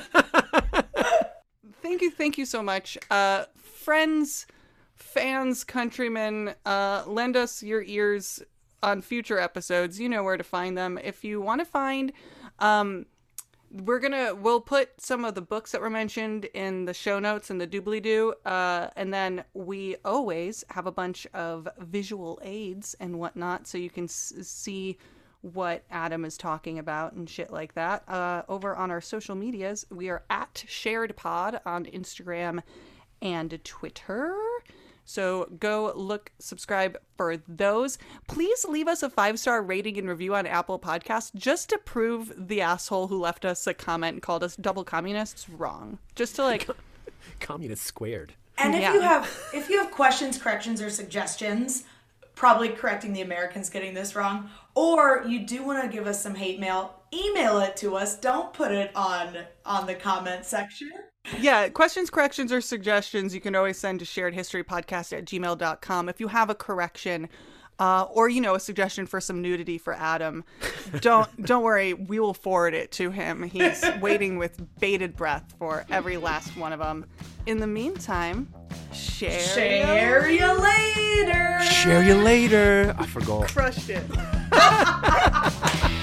A: thank you, thank you so much, uh, friends, fans, countrymen. Uh, lend us your ears on future episodes. You know where to find them. If you want to find, um, we're gonna we'll put some of the books that were mentioned in the show notes and the doobly doo, uh, and then we always have a bunch of visual aids and whatnot, so you can s- see what Adam is talking about and shit like that. Uh, over on our social medias, we are at Shared Pod on Instagram and Twitter. So go look, subscribe for those. Please leave us a five star rating and review on Apple Podcasts just to prove the asshole who left us a comment and called us double communists wrong. Just to like,
C: Communist squared.
B: And if
A: Yeah.
B: you have if you have questions, corrections, or suggestions, probably correcting the Americans getting this wrong, or you do want to give us some hate mail, email it to us. Don't put it on on the comment section.
A: Yeah, questions, corrections, or suggestions you can always send to sharedhistorypodcast at gmail.com. If you have a correction, uh, or you know a suggestion for some nudity for Adam, don't don't worry, we will forward it to him. He's waiting with bated breath for every last one of them. In the meantime, share,
B: Share you later.
C: Share you later. I forgot.
A: crushed it.